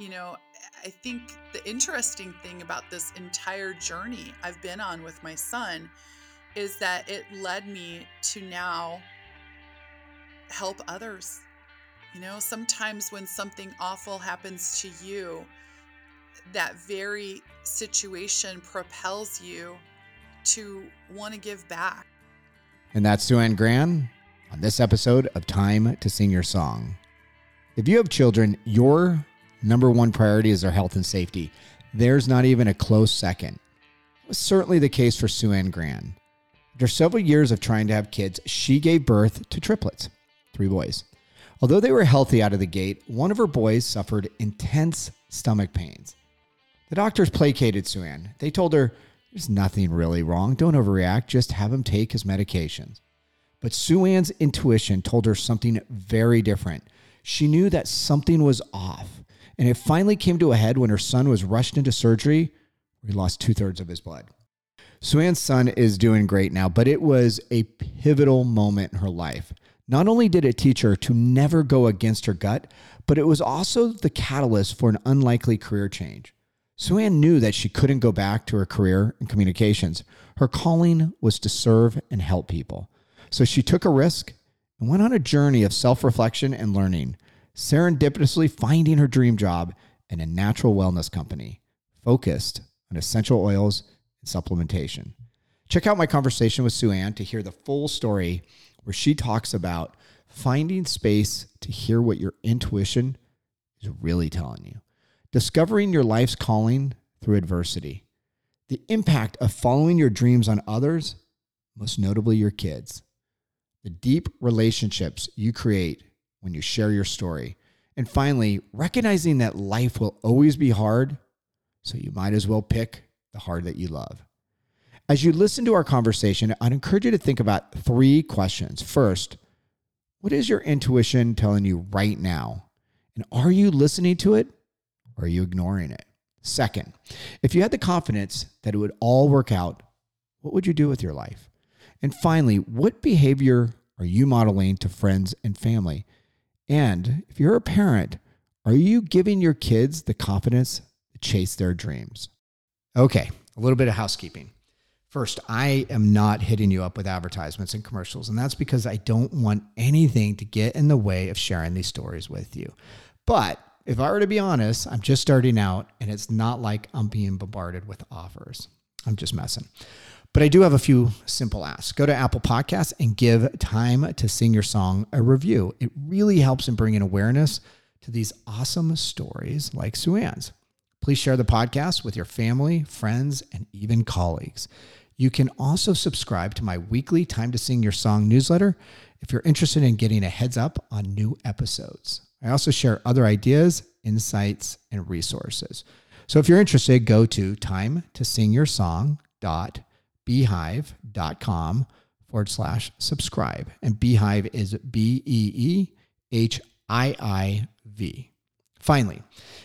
you know, I think the interesting thing about this entire journey I've been on with my son is that it led me to now help others. You know, sometimes when something awful happens to you, that very situation propels you to want to give back. And that's Sue Ann Grann on this episode of Time to Sing Your Song. If you have children, your number one priority is their health and safety. There's not even a close second. It was certainly the case for Sue Ann Grann. After several years of trying to have kids, she gave birth to triplets, three boys. Although they were healthy out of the gate, one of her boys suffered intense stomach pains. The doctors placated Sue Ann. They told her, There's nothing really wrong. Don't overreact. Just have him take his medications. But Sue Ann's intuition told her something very different. She knew that something was off. And it finally came to a head when her son was rushed into surgery where he lost two thirds of his blood. Sue Ann's son is doing great now, but it was a pivotal moment in her life. Not only did it teach her to never go against her gut, but it was also the catalyst for an unlikely career change. Sue Ann knew that she couldn't go back to her career in communications. Her calling was to serve and help people. So she took a risk and went on a journey of self reflection and learning, serendipitously finding her dream job in a natural wellness company focused on essential oils and supplementation. Check out my conversation with Sue Ann to hear the full story where she talks about finding space to hear what your intuition is really telling you, discovering your life's calling through adversity, the impact of following your dreams on others, most notably your kids. The deep relationships you create when you share your story. And finally, recognizing that life will always be hard, so you might as well pick the hard that you love. As you listen to our conversation, I'd encourage you to think about three questions. First, what is your intuition telling you right now? And are you listening to it or are you ignoring it? Second, if you had the confidence that it would all work out, what would you do with your life? And finally, what behavior are you modeling to friends and family? And if you're a parent, are you giving your kids the confidence to chase their dreams? Okay, a little bit of housekeeping. First, I am not hitting you up with advertisements and commercials, and that's because I don't want anything to get in the way of sharing these stories with you. But if I were to be honest, I'm just starting out, and it's not like I'm being bombarded with offers. I'm just messing. But I do have a few simple asks. Go to Apple Podcasts and give Time to Sing Your Song a review. It really helps in bringing awareness to these awesome stories like Sue Ann's. Please share the podcast with your family, friends, and even colleagues. You can also subscribe to my weekly Time to Sing Your Song newsletter if you're interested in getting a heads up on new episodes. I also share other ideas, insights, and resources. So if you're interested, go to time your forward slash subscribe. And Beehiiv is B E E H I I V. Finally,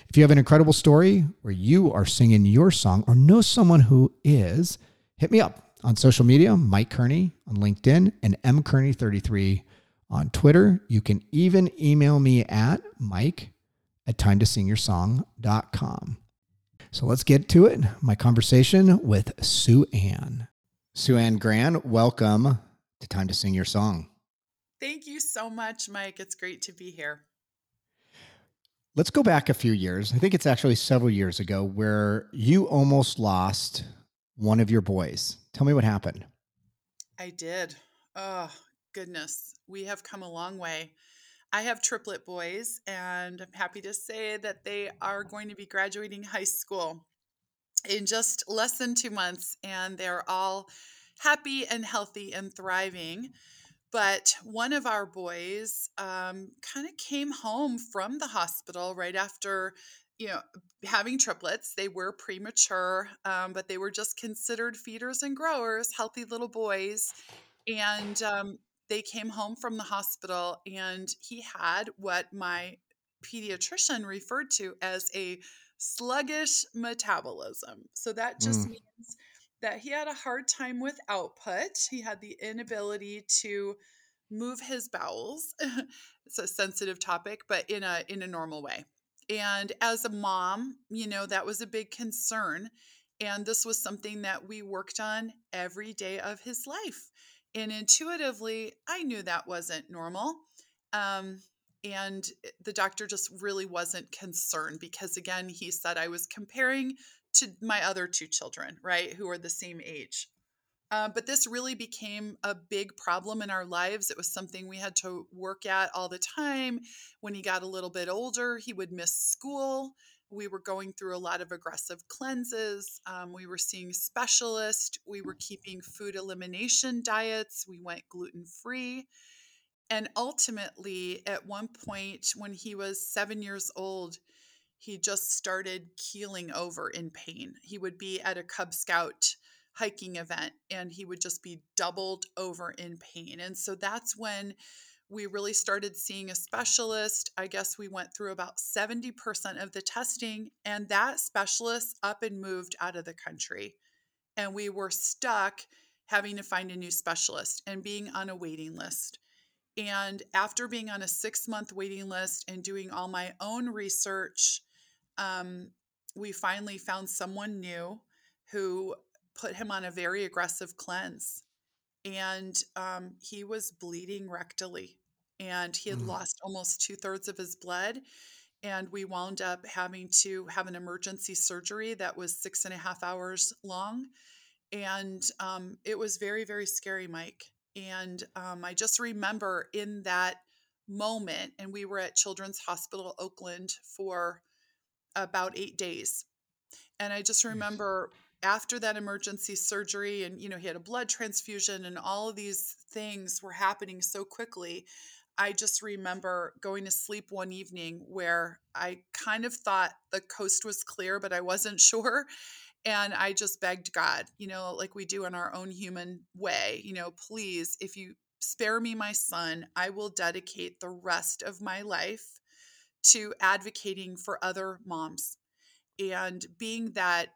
if you have an incredible story where you are singing your song or know someone who is, hit me up on social media, Mike Kearney on LinkedIn and M Kearney33 on Twitter. You can even email me at Mike at time to sing your song.com. So let's get to it. My conversation with Sue Ann. Sue Ann Grann, welcome to Time to Sing Your Song. Thank you so much, Mike. It's great to be here. Let's go back a few years. I think it's actually several years ago where you almost lost one of your boys. Tell me what happened. I did. Oh, goodness. We have come a long way. I have triplet boys, and I'm happy to say that they are going to be graduating high school in just less than two months, and they're all happy and healthy and thriving. But one of our boys um, kind of came home from the hospital right after, you know, having triplets. They were premature, um, but they were just considered feeders and growers, healthy little boys. And um, they came home from the hospital, and he had what my pediatrician referred to as a sluggish metabolism. So that just mm. means that he had a hard time with output. He had the inability to move his bowels. it's a sensitive topic, but in a in a normal way. And as a mom, you know, that was a big concern. And this was something that we worked on every day of his life. And intuitively, I knew that wasn't normal. Um, and the doctor just really wasn't concerned because, again, he said I was comparing to my other two children, right, who are the same age. Uh, but this really became a big problem in our lives. It was something we had to work at all the time. When he got a little bit older, he would miss school. We were going through a lot of aggressive cleanses. Um, we were seeing specialists. We were keeping food elimination diets. We went gluten free. And ultimately, at one point when he was seven years old, he just started keeling over in pain. He would be at a Cub Scout hiking event and he would just be doubled over in pain. And so that's when we really started seeing a specialist. I guess we went through about 70% of the testing, and that specialist up and moved out of the country. And we were stuck having to find a new specialist and being on a waiting list. And after being on a six month waiting list and doing all my own research, um, we finally found someone new who put him on a very aggressive cleanse. And um, he was bleeding rectally and he had Mm. lost almost two thirds of his blood. And we wound up having to have an emergency surgery that was six and a half hours long. And um, it was very, very scary, Mike. And um, I just remember in that moment, and we were at Children's Hospital Oakland for about eight days. And I just remember after that emergency surgery, and you know, he had a blood transfusion, and all of these things were happening so quickly. I just remember going to sleep one evening where I kind of thought the coast was clear, but I wasn't sure. And I just begged God, you know, like we do in our own human way, you know, please, if you spare me my son, I will dedicate the rest of my life to advocating for other moms and being that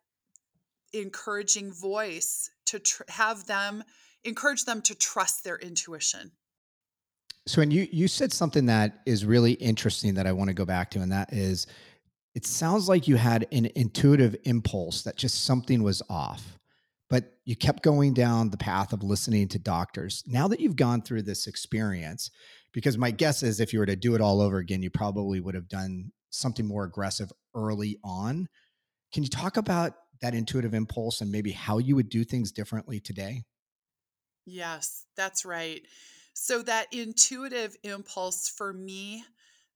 encouraging voice to tr- have them encourage them to trust their intuition. So, and you you said something that is really interesting that I want to go back to, and that is, it sounds like you had an intuitive impulse that just something was off, but you kept going down the path of listening to doctors. Now that you've gone through this experience, because my guess is if you were to do it all over again, you probably would have done something more aggressive early on. Can you talk about that intuitive impulse and maybe how you would do things differently today? Yes, that's right. So, that intuitive impulse for me,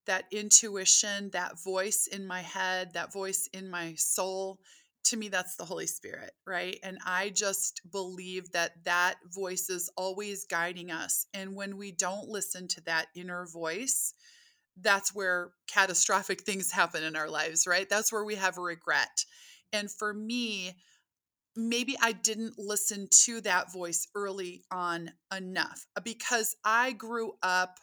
that intuition, that voice in my head, that voice in my soul, to me, that's the Holy Spirit, right? And I just believe that that voice is always guiding us. And when we don't listen to that inner voice, that's where catastrophic things happen in our lives, right? That's where we have regret. And for me, maybe I didn't listen to that voice early on enough uh, because I grew up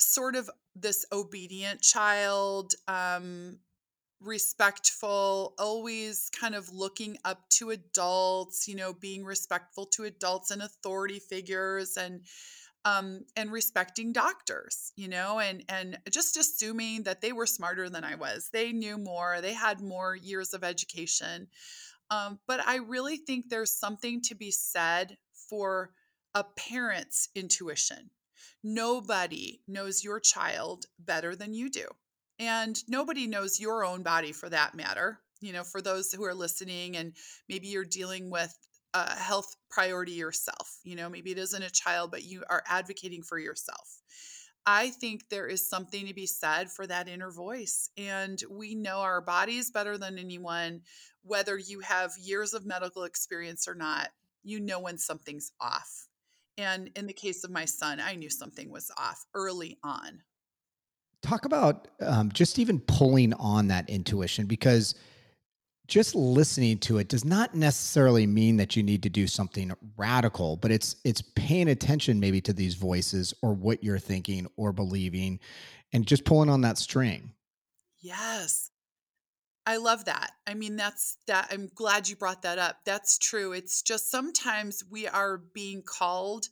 sort of this obedient child, um, respectful, always kind of looking up to adults, you know, being respectful to adults and authority figures and um and respecting doctors, you know, and and just assuming that they were smarter than I was. They knew more, they had more years of education um, but I really think there's something to be said for a parent's intuition. Nobody knows your child better than you do. And nobody knows your own body for that matter. You know, for those who are listening and maybe you're dealing with a health priority yourself, you know, maybe it isn't a child, but you are advocating for yourself. I think there is something to be said for that inner voice. And we know our bodies better than anyone, whether you have years of medical experience or not, you know when something's off. And in the case of my son, I knew something was off early on. Talk about um, just even pulling on that intuition because just listening to it does not necessarily mean that you need to do something radical but it's it's paying attention maybe to these voices or what you're thinking or believing and just pulling on that string Yes. I love that. I mean, that's that. I'm glad you brought that up. That's true. It's just sometimes we are being called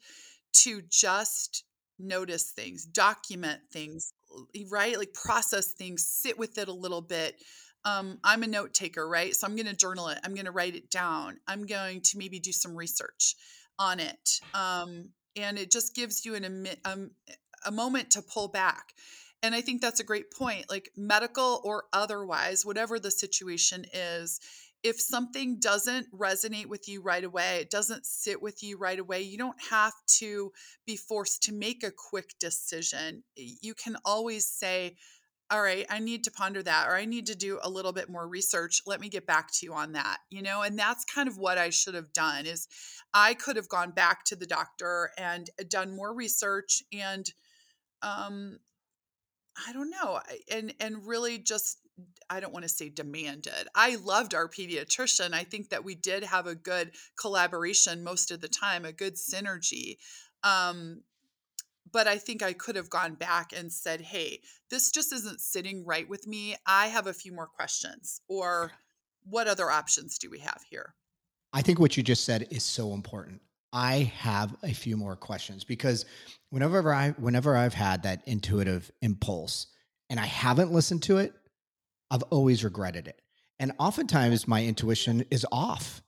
to just notice things, document things, right? Like process things, sit with it a little bit. Um, I'm a note taker, right? So I'm going to journal it. I'm going to write it down. I'm going to maybe do some research on it. Um, and it just gives you an, um, a moment to pull back. And I think that's a great point. Like medical or otherwise, whatever the situation is, if something doesn't resonate with you right away, it doesn't sit with you right away, you don't have to be forced to make a quick decision. You can always say, all right, I need to ponder that, or I need to do a little bit more research. Let me get back to you on that. You know, and that's kind of what I should have done is I could have gone back to the doctor and done more research and um I don't know, and and really just I don't want to say demanded. I loved our pediatrician. I think that we did have a good collaboration most of the time, a good synergy. Um, but I think I could have gone back and said, hey, this just isn't sitting right with me. I have a few more questions. Or what other options do we have here? I think what you just said is so important. I have a few more questions because whenever I whenever I've had that intuitive impulse and I haven't listened to it, I've always regretted it. And oftentimes my intuition is off.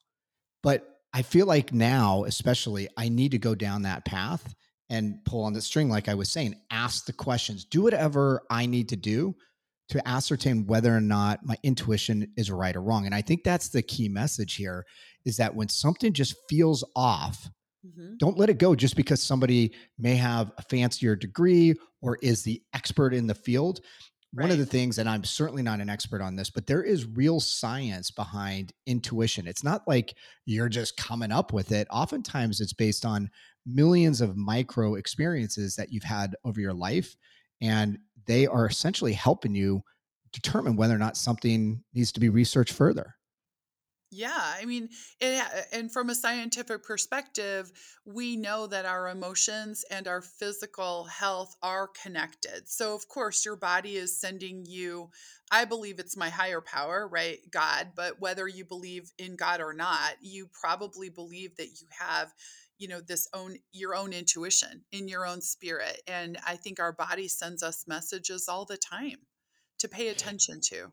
But I feel like now, especially, I need to go down that path and pull on the string, like I was saying, ask the questions, do whatever I need to do to ascertain whether or not my intuition is right or wrong. And I think that's the key message here is that when something just feels off, mm-hmm. don't let it go just because somebody may have a fancier degree or is the expert in the field. Right. One of the things, and I'm certainly not an expert on this, but there is real science behind intuition. It's not like you're just coming up with it. Oftentimes, it's based on millions of micro experiences that you've had over your life. And they are essentially helping you determine whether or not something needs to be researched further. Yeah, I mean, it, uh, and from a scientific perspective, we know that our emotions and our physical health are connected. So, of course, your body is sending you, I believe it's my higher power, right? God. But whether you believe in God or not, you probably believe that you have you know this own your own intuition in your own spirit and i think our body sends us messages all the time to pay attention to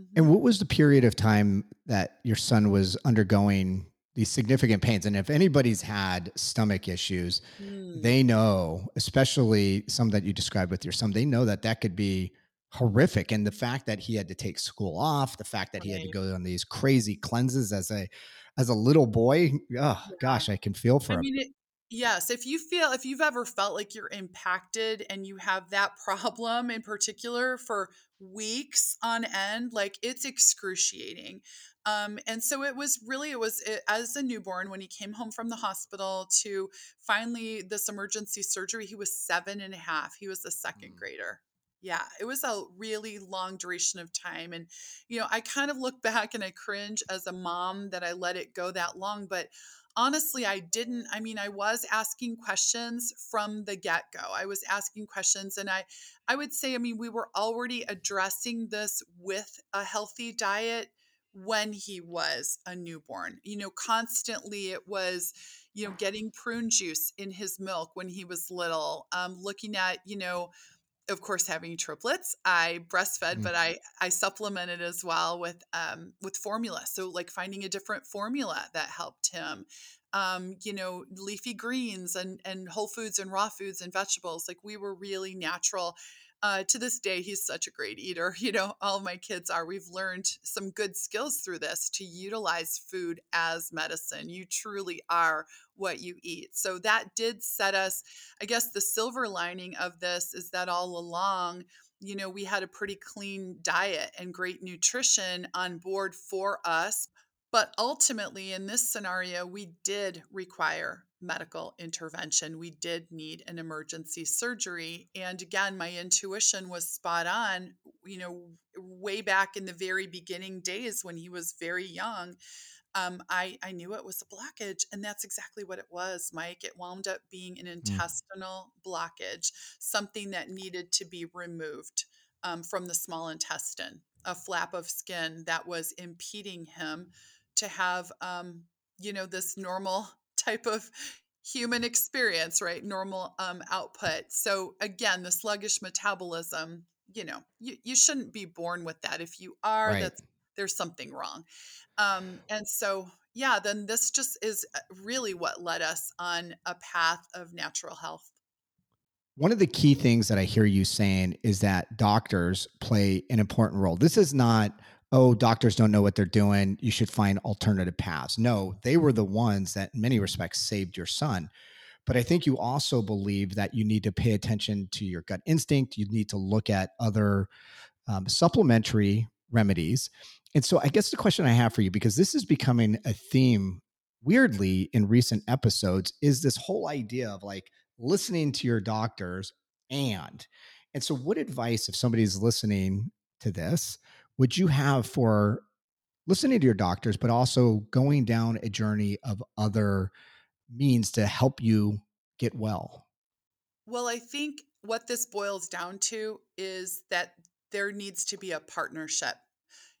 Mm-hmm. And what was the period of time that your son was undergoing these significant pains? And if anybody's had stomach issues, mm. they know, especially some that you described with your son, they know that that could be horrific. And the fact that he had to take school off, the fact that right. he had to go on these crazy cleanses as a as a little boy, oh gosh, I can feel for I him. Mean, it, Yes, if you feel if you've ever felt like you're impacted and you have that problem in particular for weeks on end, like it's excruciating. Um, and so it was really it was it, as a newborn when he came home from the hospital to finally this emergency surgery. He was seven and a half. He was a second mm. grader. Yeah, it was a really long duration of time. And, you know, I kind of look back and I cringe as a mom that I let it go that long. But honestly, I didn't. I mean, I was asking questions from the get go. I was asking questions, and I, I would say, I mean, we were already addressing this with a healthy diet when he was a newborn. You know, constantly it was, you know, getting prune juice in his milk when he was little, um, looking at, you know, of course having triplets i breastfed mm. but i i supplemented as well with um with formula so like finding a different formula that helped him um you know leafy greens and and whole foods and raw foods and vegetables like we were really natural uh, to this day, he's such a great eater. You know, all my kids are. We've learned some good skills through this to utilize food as medicine. You truly are what you eat. So that did set us, I guess, the silver lining of this is that all along, you know, we had a pretty clean diet and great nutrition on board for us. But ultimately, in this scenario, we did require medical intervention. We did need an emergency surgery. And again, my intuition was spot on, you know, way back in the very beginning days when he was very young. Um, I, I knew it was a blockage, and that's exactly what it was, Mike. It wound up being an mm. intestinal mm. blockage, something that needed to be removed um, from the small intestine, a flap of skin that was impeding him to have, um, you know, this normal type of human experience, right? Normal um, output. So again, the sluggish metabolism, you know, you, you shouldn't be born with that. If you are, Right. that's there's something wrong. Um, and so, yeah, then this just is uh, really what led us on a path of natural health. One of the key things that I hear you saying is that doctors play an important role. This is not, oh, doctors don't know what they're doing. You should find alternative paths. No, they were the ones that, in many respects, saved your son. But I think you also believe that you need to pay attention to your gut instinct. You need to look at other um, supplementary remedies. And so, I guess the question I have for you, because this is becoming a theme weirdly in recent episodes, is this whole idea of like, listening to your doctors and and so what advice if somebody's listening to this would you have for listening to your doctors but also going down a journey of other means to help you get well Well, I think what this boils down to is that there needs to be a partnership.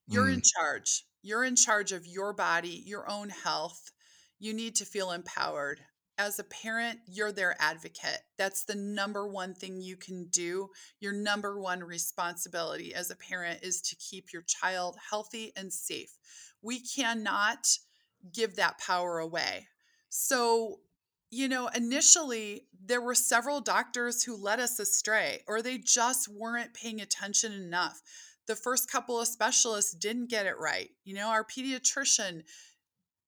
You're in Mm, charge. You're in charge of your body, your own health. You need to feel empowered. As a parent, you're their advocate. That's the number one thing you can do. Your number one responsibility as a parent is to keep your child healthy and safe. We cannot give that power away. So, you know, initially there were several doctors who led us astray or they just weren't paying attention enough the first couple of specialists didn't get it right. You know, our pediatrician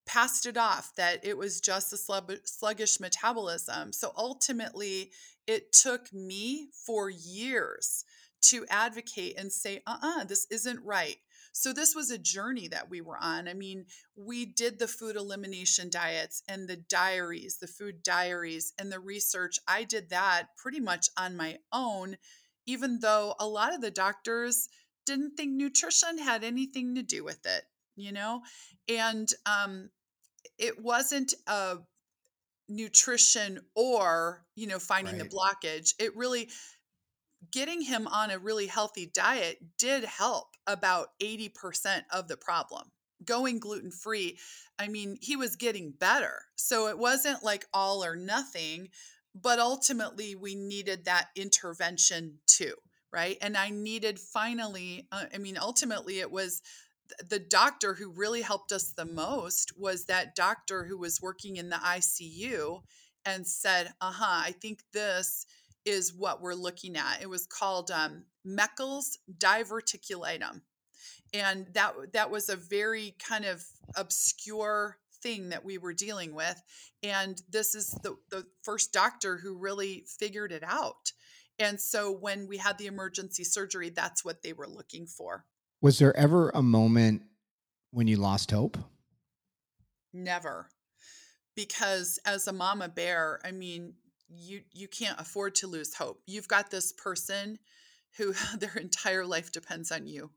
passed it off that it was just a sluggish metabolism. So ultimately, it took me for years to advocate and say, uh uh this isn't right. So, this was a journey that we were on. I mean, we did the food elimination diets and the diaries, the food diaries, and the research. I did that pretty much on my own, even though a lot of the doctors didn't think nutrition had anything to do with it, you know? And um, it wasn't a nutrition or, you know, finding the blockage. It really, getting him on a really healthy diet did help about 80% of the problem. Going gluten free, I mean, he was getting better. So it wasn't like all or nothing, but ultimately we needed that intervention too, right? And I needed finally, uh, I mean, ultimately it was the doctor who really helped us the most was that doctor who was working in the ICU and said, uh huh, I think this is what we're looking at. It was called um, Meckel's diverticulatum, and that that was a very kind of obscure thing that we were dealing with. And this is the the first doctor who really figured it out. And so when we had the emergency surgery, that's what they were looking for. Was there ever a moment when you lost hope? Never. because as a mama bear i mean you you can't afford to lose hope. You've got this person who their entire life depends on you.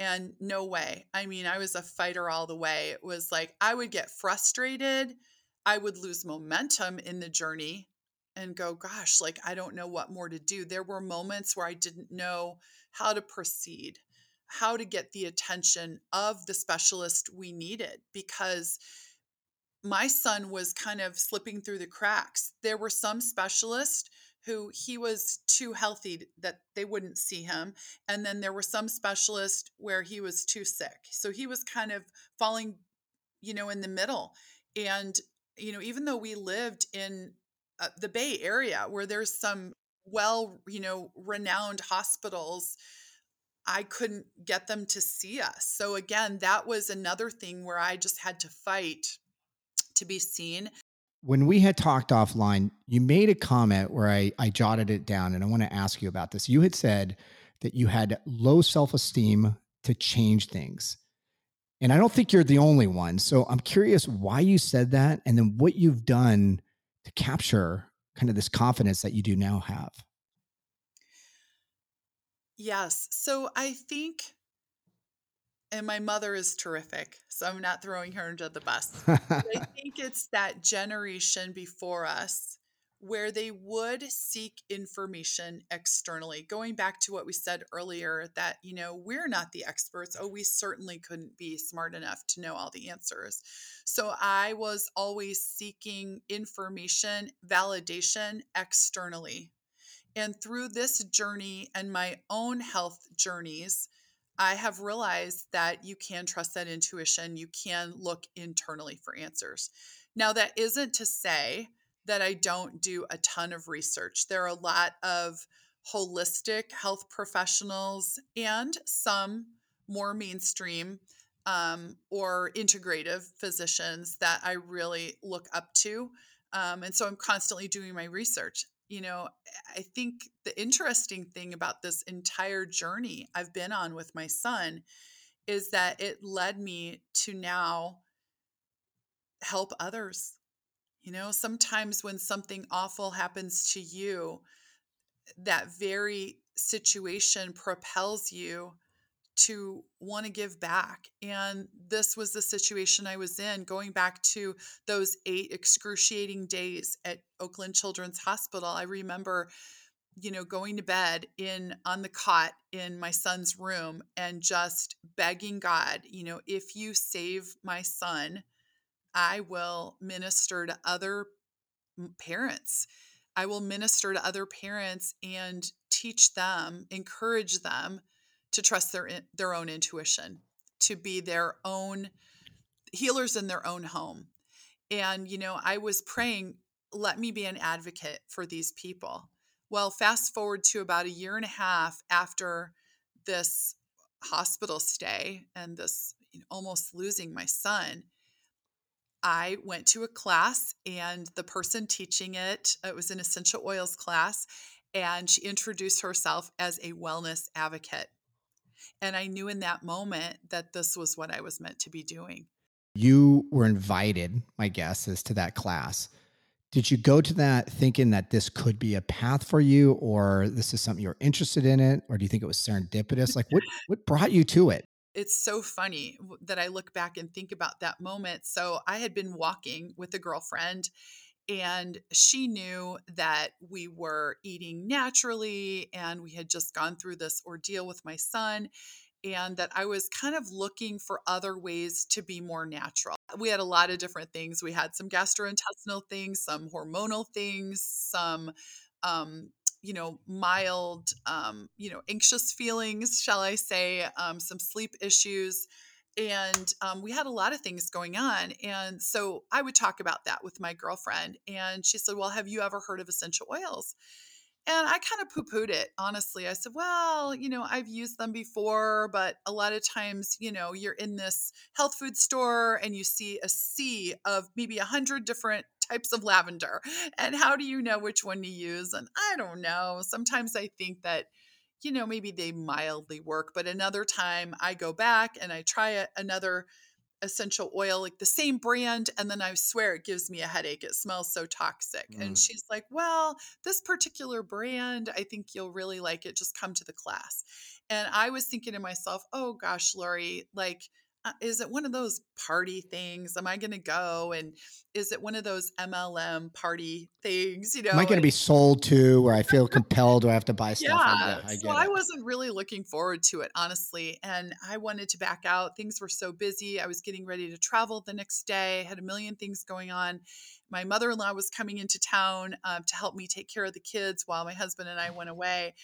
And no way. I mean i was a fighter all the way. It was like i would get frustrated. I would lose momentum in the journey and go gosh like i don't know what more to do. There were moments where i didn't know how to proceed how to get the attention of the specialist we needed because my son was kind of slipping through the cracks. There were some specialists who he was too healthy that they wouldn't see him. And then there were some specialists where he was too sick. So he was kind of falling, you know, in the middle. And, you know, even though we lived in uh, the Bay Area where there's some well, you know, renowned hospitals, I couldn't get them to see us. So again, that was another thing where I just had to fight to be seen. when we had talked offline, you made a comment where I, I jotted it down and I want to ask you about this. You had said that you had low self esteem to change things. And I don't think you're the only one. So I'm curious why you said that and then what you've done to capture kind of this confidence that you do now have. Yes. So I think, and my mother is terrific. So I'm not throwing her under the bus. I think it's that generation before us where they would seek information externally. Going back to what we said earlier, that, you know, we're not the experts. Oh, we certainly couldn't be smart enough to know all the answers. So I was always seeking information, validation externally. And through this journey and my own health journeys, I have realized that you can trust that intuition. You can look internally for answers. Now, that isn't to say that I don't do a ton of research. There are a lot of holistic health professionals and some more mainstream um, or integrative physicians that I really look up to. Um, and so I'm constantly doing my research. You know, I think the interesting thing about this entire journey I've been on with my son is that it led me to now help others. You know, sometimes when something awful happens to you, that very situation propels you to want to give back. And this was the situation I was in, going back to those eight excruciating days at Oakland Children's Hospital. I remember you know going to bed in on the cot in my son's room and just begging god you know if you save my son I will minister to other parents. I will minister to other parents and teach them, encourage them to trust their their own intuition, to be their own healers in their own home. And you know, I was praying, let me be an advocate for these people. Well, fast forward to about a year and a half after this hospital stay and this you know, almost losing my son, I went to a class and the person teaching it, it was an essential oils class, and she introduced herself as a wellness advocate. And I knew in that moment that this was what I was meant to be doing. You were invited, my guess is, to that class. Did you go to that thinking that this could be a path for you, or this is something you're interested in it, or do you think it was serendipitous? Like, what what brought you to it? it's so funny that I look back and think about that moment. So I had been walking with a girlfriend and she knew that we were eating naturally and we had just gone through this ordeal with my son and that I was kind of looking for other ways to be more natural. We had a lot of different things. We had some gastrointestinal things, some hormonal things, some um, you know, mild, um, you know, anxious feelings, shall I say, um, some sleep issues. And um, we had a lot of things going on. And so I would talk about that with my girlfriend. And she said, Well, have you ever heard of essential oils? And I kind of poo pooed it, honestly. I said, well, you know, I've used them before, but a lot of times, you know, you're in this health food store and you see a sea of maybe a hundred different types of lavender. And how do you know which one to use? And I don't know. Sometimes I think that, you know, maybe they mildly work, but another time I go back and I try another essential oil, like the same brand. And then I swear it gives me a headache. It smells so toxic. Mm. And she's like, Well, this particular brand, I think you'll really like it. Just come to the class. And I was thinking to myself, Oh gosh, Lori, like, uh, is it one of those party things? Am I going to go? And is it one of those MLM party things? You know, am I going to be sold to where I feel compelled? Do I have to buy stuff? Yeah. I so it. I wasn't really looking forward to it, honestly. And I wanted to back out. Things were so busy. I was getting ready to travel the next day, I had a million things going on. My mother in law was coming into town um, to help me take care of the kids while my husband and I went away.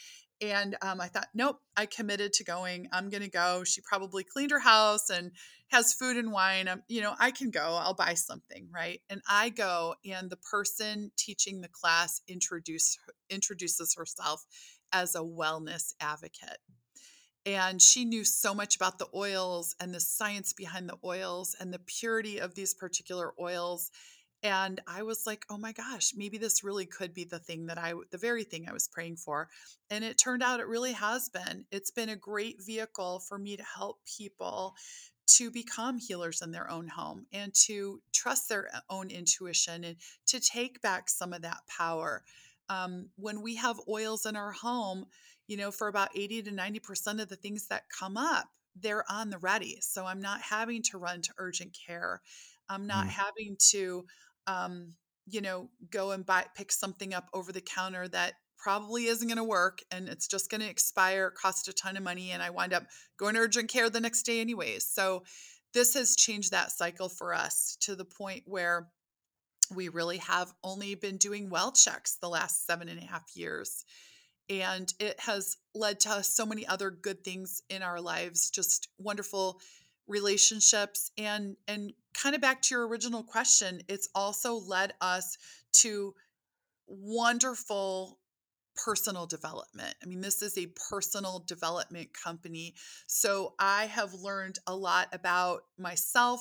And um, I thought, nope, I committed to going. I'm going to go. She probably cleaned her house and has food and wine. I'm, you know, I can go. I'll buy something, right? And I go, and the person teaching the class introduce, introduces herself as a wellness advocate. And she knew so much about the oils and the science behind the oils and the purity of these particular oils and I was like, oh my gosh, maybe this really could be the thing that I, the very thing I was praying for. And it turned out it really has been. It's been a great vehicle for me to help people to become healers in their own home and to trust their uh, own intuition and to take back some of that power. Um, when we have oils in our home, you know, for about 80 to 90% of the things that come up, they're on the ready. So I'm not having to run to urgent care. I'm not mm. having to um, you know, go and buy pick something up over the counter that probably isn't going to work and it's just going to expire, cost a ton of money and I wind up going to urgent care the next day anyways. So this has changed that cycle for us to the point where we really have only been doing well checks the last seven and a half years and it has led to so many other good things in our lives just wonderful relationships and and kind of back to your original question it's also led us to wonderful personal development. I mean, this is a personal development company. So I have learned a lot about myself,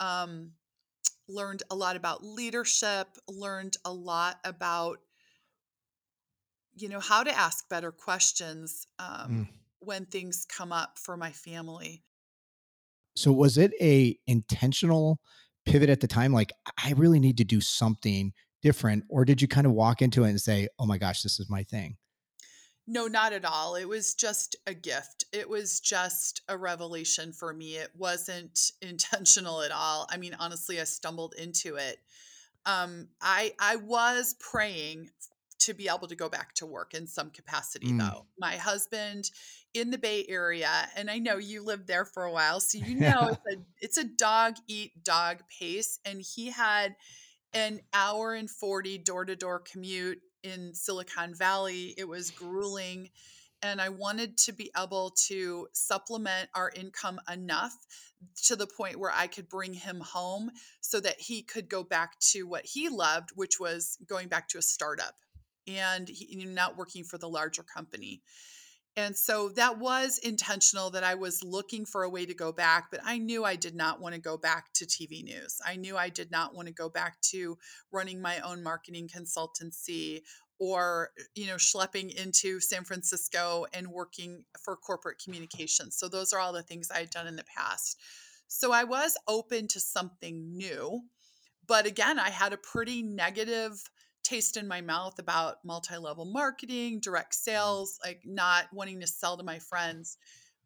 um, learned a lot about leadership, learned a lot about, you know, how to ask better questions um, Mm. when things come up for my family. So was it a intentional pivot at the time? Like, I really need to do something different, or did you kind of walk into it and say, "Oh my gosh, this is my thing"? No, not at all. It was just a gift. It was just a revelation for me. It wasn't intentional at all. I mean, honestly, I stumbled into it. Um, I I was praying to be able to go back to work in some capacity Mm. though. My husband in the Bay Area, and I know you lived there for a while, so you know it's a it's a dog eat dog pace. And he had an hour and 40 door-to-door commute in Silicon Valley. It was grueling. And I wanted to be able to supplement our income enough to the point where I could bring him home so that he could go back to what he loved, which was going back to a startup and he, not working for the larger company. And so that was intentional that I was looking for a way to go back, but I knew I did not want to go back to TV news. I knew I did not want to go back to running my own marketing consultancy or you know schlepping into San Francisco and working for corporate communications. So those are all the things I had done in the past. So I was open to something new, but again, I had a pretty negative taste in my mouth about multi-level marketing, direct mm-hmm. sales, like not wanting to sell to my friends.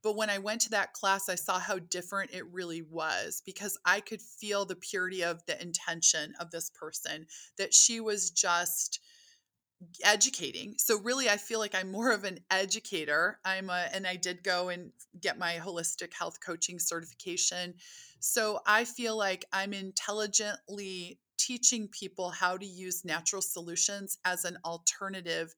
But when I went to that class, I saw how different it really was because I could feel the purity of the intention of this person, that she was just educating. So really I feel like I'm more of an educator. I'm a and I did go and get my holistic health coaching certification. So I feel like I'm intelligently teaching people how to use natural solutions as an alternative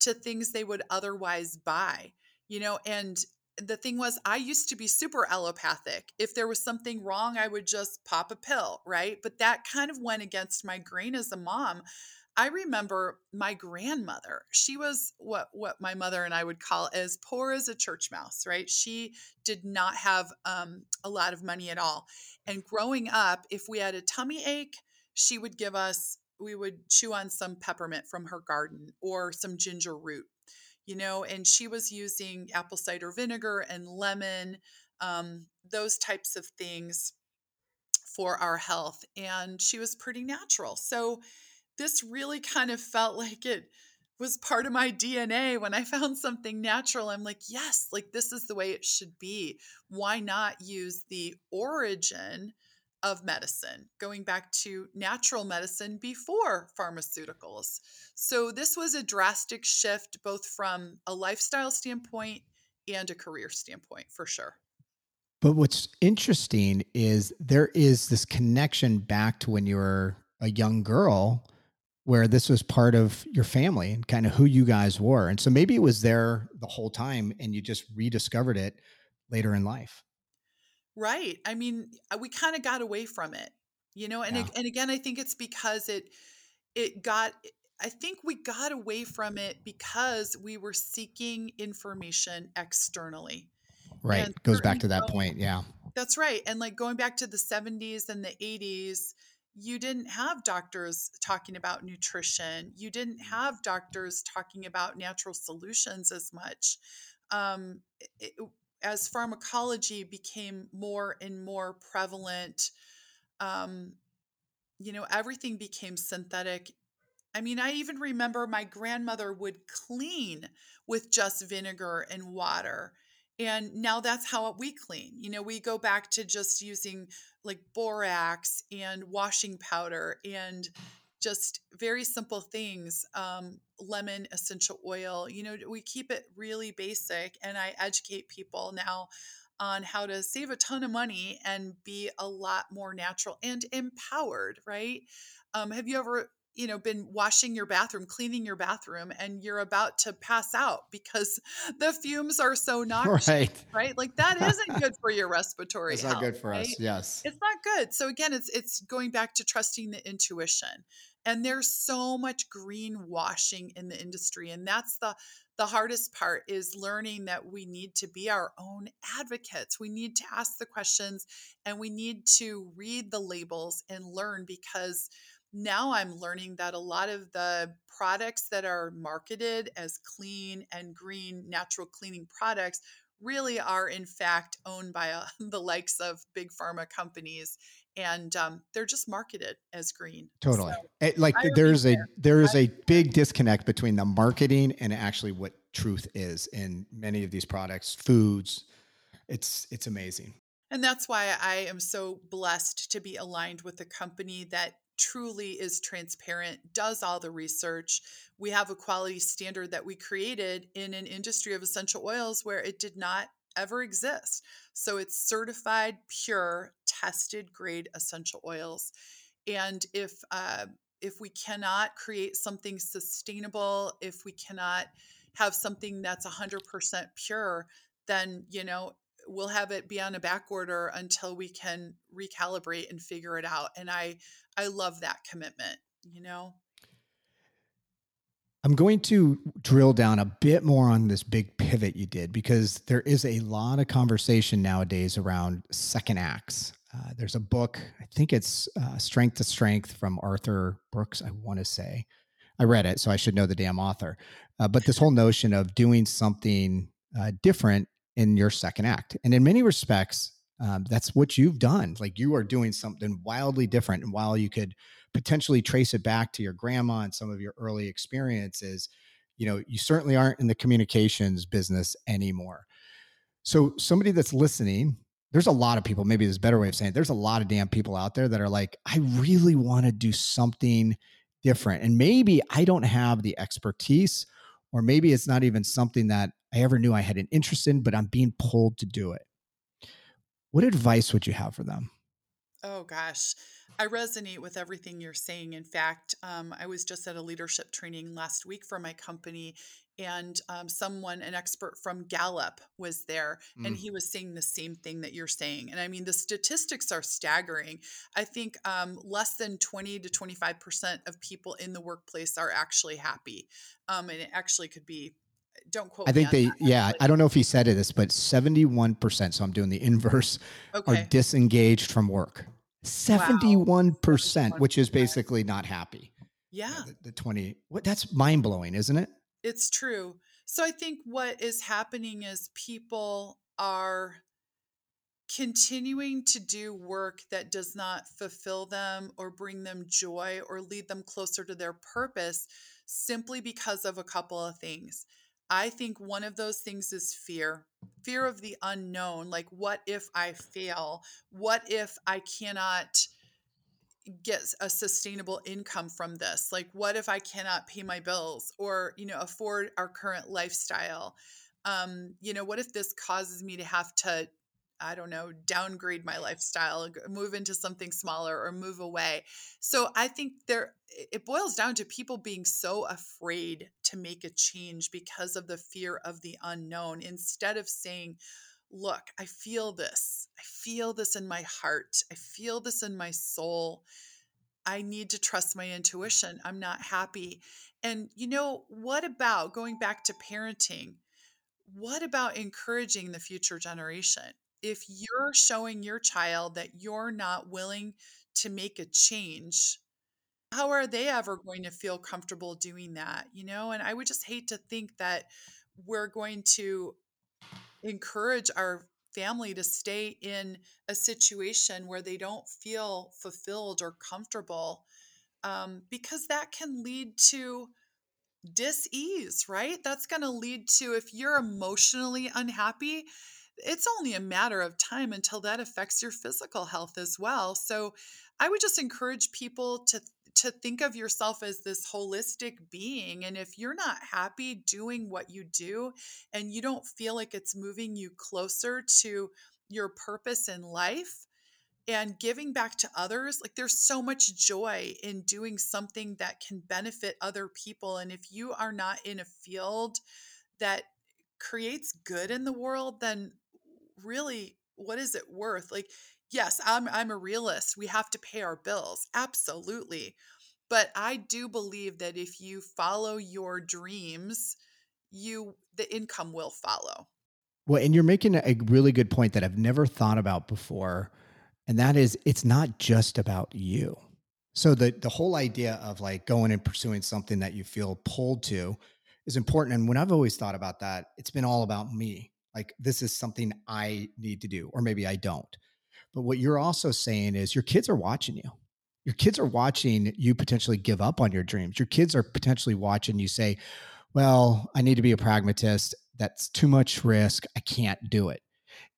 to things they would otherwise buy. You know, and the thing was I used to be super allopathic. If there was something wrong, I would just pop a pill, right? But that kind of went against my grain as a mom. I remember my grandmother. She was what what my mother and I would call as poor as a church mouse, right? She did not have um, a lot of money at all. And growing up, if we had a tummy ache, she would give us we would chew on some peppermint from her garden or some ginger root, you know. And she was using apple cider vinegar and lemon, um, those types of things for our health. And she was pretty natural. So this really kind of felt like it was part of my DNA when I found something natural. I'm like, yes, like this is the way it should be. Why not use the origin of medicine, going back to natural medicine before pharmaceuticals? So this was a drastic shift, both from a lifestyle standpoint and a career standpoint, for sure. But what's interesting is there is this connection back to when you were a young girl where this was part of your family and kind of who you guys were. And so maybe it was there the whole time and you just rediscovered it later in life. Right. I mean, uh, we kind of got away from it, you know, and Yeah. and again, I think it's because it it got I think we got away from it because we were seeking information externally. Right. And Goes back to that point. Yeah. that's right. And like going back to the 70s and the 80s, you didn't have doctors talking about nutrition. You didn't have doctors talking about natural solutions as much. Um, it, as pharmacology became more and more prevalent, um, you know, everything became synthetic. I mean, I even remember my grandmother would clean with just vinegar and water. And now that's how we clean. You know, we go back to just using like borax and washing powder and just very simple things um, lemon essential oil you know we keep it really basic and i educate people now on how to save a ton of money and be a lot more natural and empowered right um, have you ever you know been washing your bathroom cleaning your bathroom and you're about to pass out because the fumes are so noxious Right. right like that isn't good for your respiratory It's not good for right us. Yes. it's not good so again it's it's going back to trusting the intuition and there's so much greenwashing in the industry and that's the the hardest part is learning that we need to be our own advocates. We need to ask the questions and we need to read the labels and learn because now I'm learning that a lot of the products that are marketed as clean and green natural cleaning products really are in fact owned by uh, the likes of big pharma companies and um, they're just marketed as green Totally. So It- like there's a there is I a big disconnect between the marketing and actually what truth is in many of these products, foods. It's it's amazing. And that's why I am so blessed to be aligned with a company that truly is transparent, does all the research. We have a quality standard that we created in an industry of essential oils where it did not ever exist. So it's certified, pure, tested grade essential oils. And if uh, if we cannot create something sustainable, if we cannot have something that's 100% pure, then you know we'll have it be on a back order until we can recalibrate and figure it out and i i love that commitment you know I'm going to drill down a bit more on this big pivot you did because there is a lot of conversation nowadays around second acts. Uh, there's a book, I think it's uh, Strength to Strength from Arthur Brooks, I want to say. I read it, so I should know the damn author. Uh, but this whole notion of doing something uh, different in your second act. And in many respects, um, that's what you've done. Like you are doing something wildly different. And while you could potentially trace it back to your grandma and some of your early experiences, you know, you certainly aren't in the communications business anymore. So somebody that's listening, there's a lot of people, maybe there's a better way of saying it, there's a lot of damn people out there that are like, I really want to do something different. And maybe I don't have the expertise, or maybe it's not even something that I ever knew I had an interest in, but I'm being pulled to do it. What advice would you have for them? oh gosh i resonate with everything you're saying in fact um, i was just at a leadership training last week for my company and um, someone an expert from gallup was there and Mm. he was saying the same thing that you're saying and i mean the statistics are staggering i think um, less than 20 to 25 percent of people in the workplace are actually happy um, and it actually could be don't quote I think they, that, yeah. I don't know if he said it this, but 71%, so I'm doing the inverse, okay. are disengaged from work. 71%, which is 71%. basically not happy. yeah The, the 20, what, that's mind blowing, isn't it? It's true. So I think what is happening is people are continuing to do work that does not fulfill them or bring them joy or lead them closer to their purpose simply because of a couple of things. I think one of those things is fear fear of the unknown. Like, what if I fail? What if I cannot? get a sustainable income from this like what if i cannot pay my bills or you know afford our current lifestyle um you know what if this causes me to have to i don't know downgrade my lifestyle move into something smaller or move away so i think there it boils down to people being so afraid to make a change because of the fear of the unknown instead of saying look, I feel this. I feel this in my heart. I feel this in my soul. I need to trust my intuition. I'm not happy. And, you know, what about going back to parenting? What about encouraging the future generation? If you're showing your child that you're not willing to make a change, how are they ever going to feel comfortable doing that? You know, and I would just hate to think that we're going to encourage our family to stay in a situation where they don't feel fulfilled or comfortable um, because that can lead to dis-ease right that's going to lead to if you're emotionally unhappy it's only a matter of time until that affects your physical health as well so i would just encourage people to to think of yourself as this holistic being. And if you're not happy doing what you do and you don't feel like it's moving you closer to your purpose in life, and giving back to others like there's so much joy in doing something that can benefit other people and if you are not in a field that creates good in the world then really what is it worth? Like yes i'm i'm a realist we have to pay our bills absolutely but i do believe that if you follow your dreams you the income will follow. Well and you're making a really good point that i've never thought about before and that is it's not just about you. So the the whole idea of like going and pursuing something that you feel pulled to is important and when i've always thought about that it's been all about me like this is something i need to do or maybe i don't. But what you're also saying is your kids are watching you. Your kids are watching you potentially give up on your dreams. Your kids are potentially watching you say well i need to be a pragmatist. That's too much risk. I can't do it.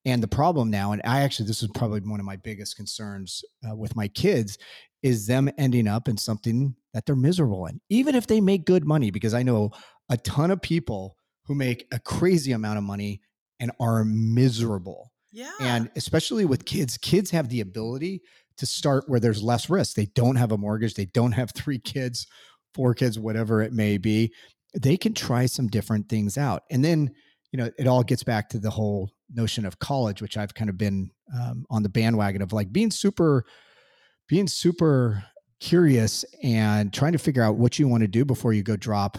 And the problem now, and I actually, this is probably one of my biggest concerns uh, with my kids, is them ending up in something that they're miserable in, even if they make good money, because I know a ton of people who make a crazy amount of money and are miserable. Yeah. And especially with kids, kids have the ability to start where there's less risk. They don't have a mortgage, they don't have three kids, four kids, whatever it may be. They can try some different things out. And then, you know, it all gets back to the whole notion of college, which I've kind of been um, on the bandwagon of like being super, being super curious and trying to figure out what you want to do before you go drop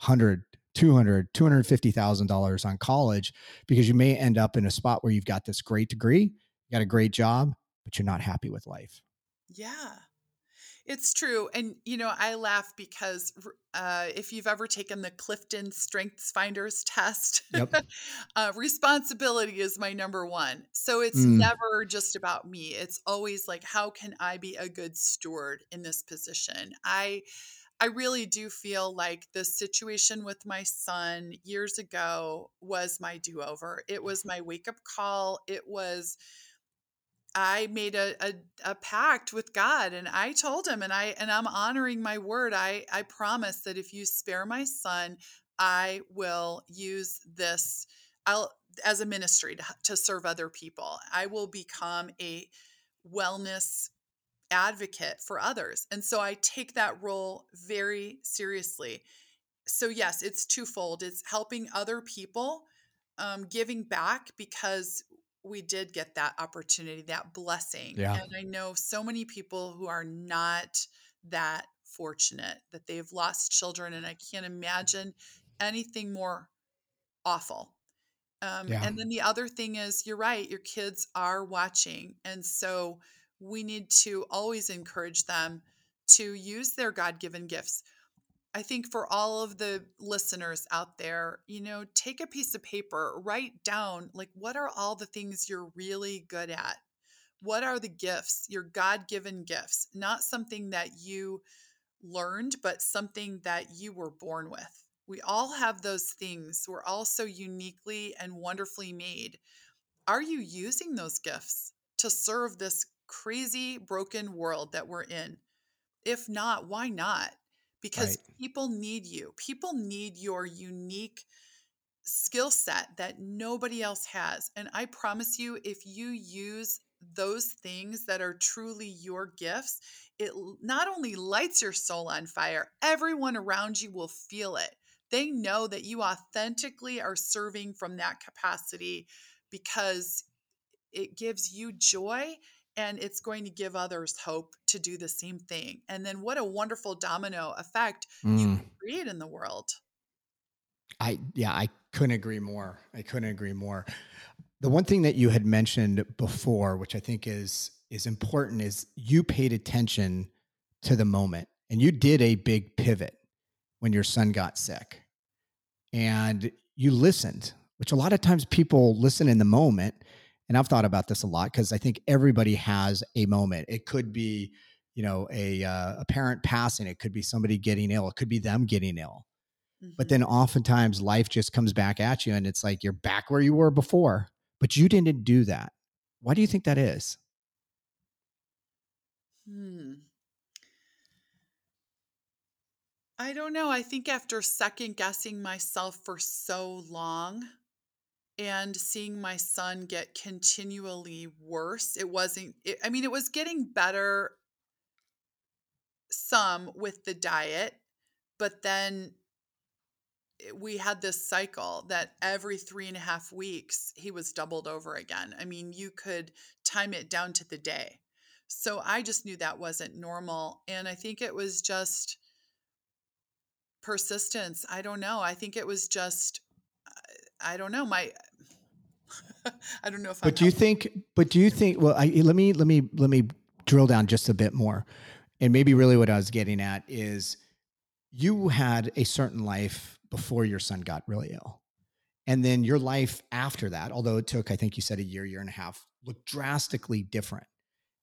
100 200 250000 dollars on college because you may end up in a spot where you've got this great degree you got a great job but you're not happy with life yeah it's true. And, you know, I laugh because uh, if you've ever taken the Clifton Strengths Finders test, yep. uh, responsibility is my number one. So it's mm. never just about me. It's always like, how can I be a good steward in this position? I, I really do feel like the situation with my son years ago was my do over. It was mm-hmm. my wake up call. It was I made a, a, a, pact with God and I told him and I and I'm honoring my word. I I promise that if you spare my son, I will use this I'll as a ministry to, to serve other people. I will become a wellness advocate for others. And so I take that role very seriously. So yes, it's twofold. It's helping other people um, giving back because we did get that opportunity, that blessing. Yeah. And I know so many people who are not that fortunate that they've lost children, and I can't imagine anything more awful. Um, yeah. And then the other thing is, you're right, your kids are watching. And so we need to always encourage them to use their God given gifts. I think for all of the listeners out there, you know, take a piece of paper, write down like what are all the things you're really good at? What are the gifts, your God given gifts, not something that you learned, but something that you were born with? We all have those things. We're all so uniquely and wonderfully made. Are you using those gifts to serve this crazy, broken world that we're in? If not, why not? because right. people need you. People need your unique skill set that nobody else has. And I promise you, if you use those things that are truly your gifts, it not only lights your soul on fire, everyone around you will feel it. They know that you authentically are serving from that capacity because it gives you joy and it's going to give others hope to do the same thing. And then what a wonderful domino effect mm. you create in the world. I yeah, I couldn't agree more. I couldn't agree more. The one thing that you had mentioned before, which I think is is important, is you paid attention to the moment and you did a big pivot when your son got sick. And you listened, which a lot of times people listen in the moment and I've thought about this a lot because I think everybody has a moment. It could be, you know, a uh, a parent passing. It could be somebody getting ill. It could be them getting ill. Mm-hmm. But then oftentimes life just comes back at you, and it's like you're back where you were before, but you didn't do that. Why do you think that is? Hmm. I don't know. I think after second guessing myself for so long and seeing my son get continually worse, it wasn't, it, I mean, it was getting better some with the diet, but then we had this cycle that every three and a half weeks he was doubled over again. I mean, you could time it down to the day. So I just knew that wasn't normal. And I think it was just persistence. I don't know. I think it was just, I don't know. My, I don't know if. But I'm do you think? But do you think? Well, I, let me let me let me drill down just a bit more, and maybe really what I was getting at is, you had a certain life before your son got really ill, and then your life after that, although it took, I think you said a year, year and a half, looked drastically different.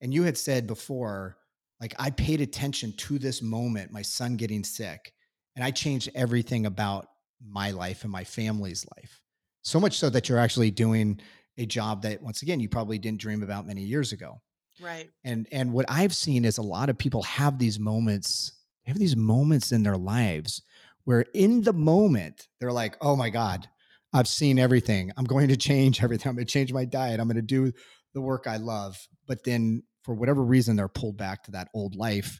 And you had said before, like I paid attention to this moment, my son getting sick, and I changed everything about my life and my family's life. So much so that you're actually doing a job that once again you probably didn't dream about many years ago. Right. And and what I've seen is a lot of people have these moments, have these moments in their lives where in the moment they're like, "Oh my god, I've seen everything. I'm going to change everything. I'm going to change my diet. I'm going to do the work I love." But then for whatever reason they're pulled back to that old life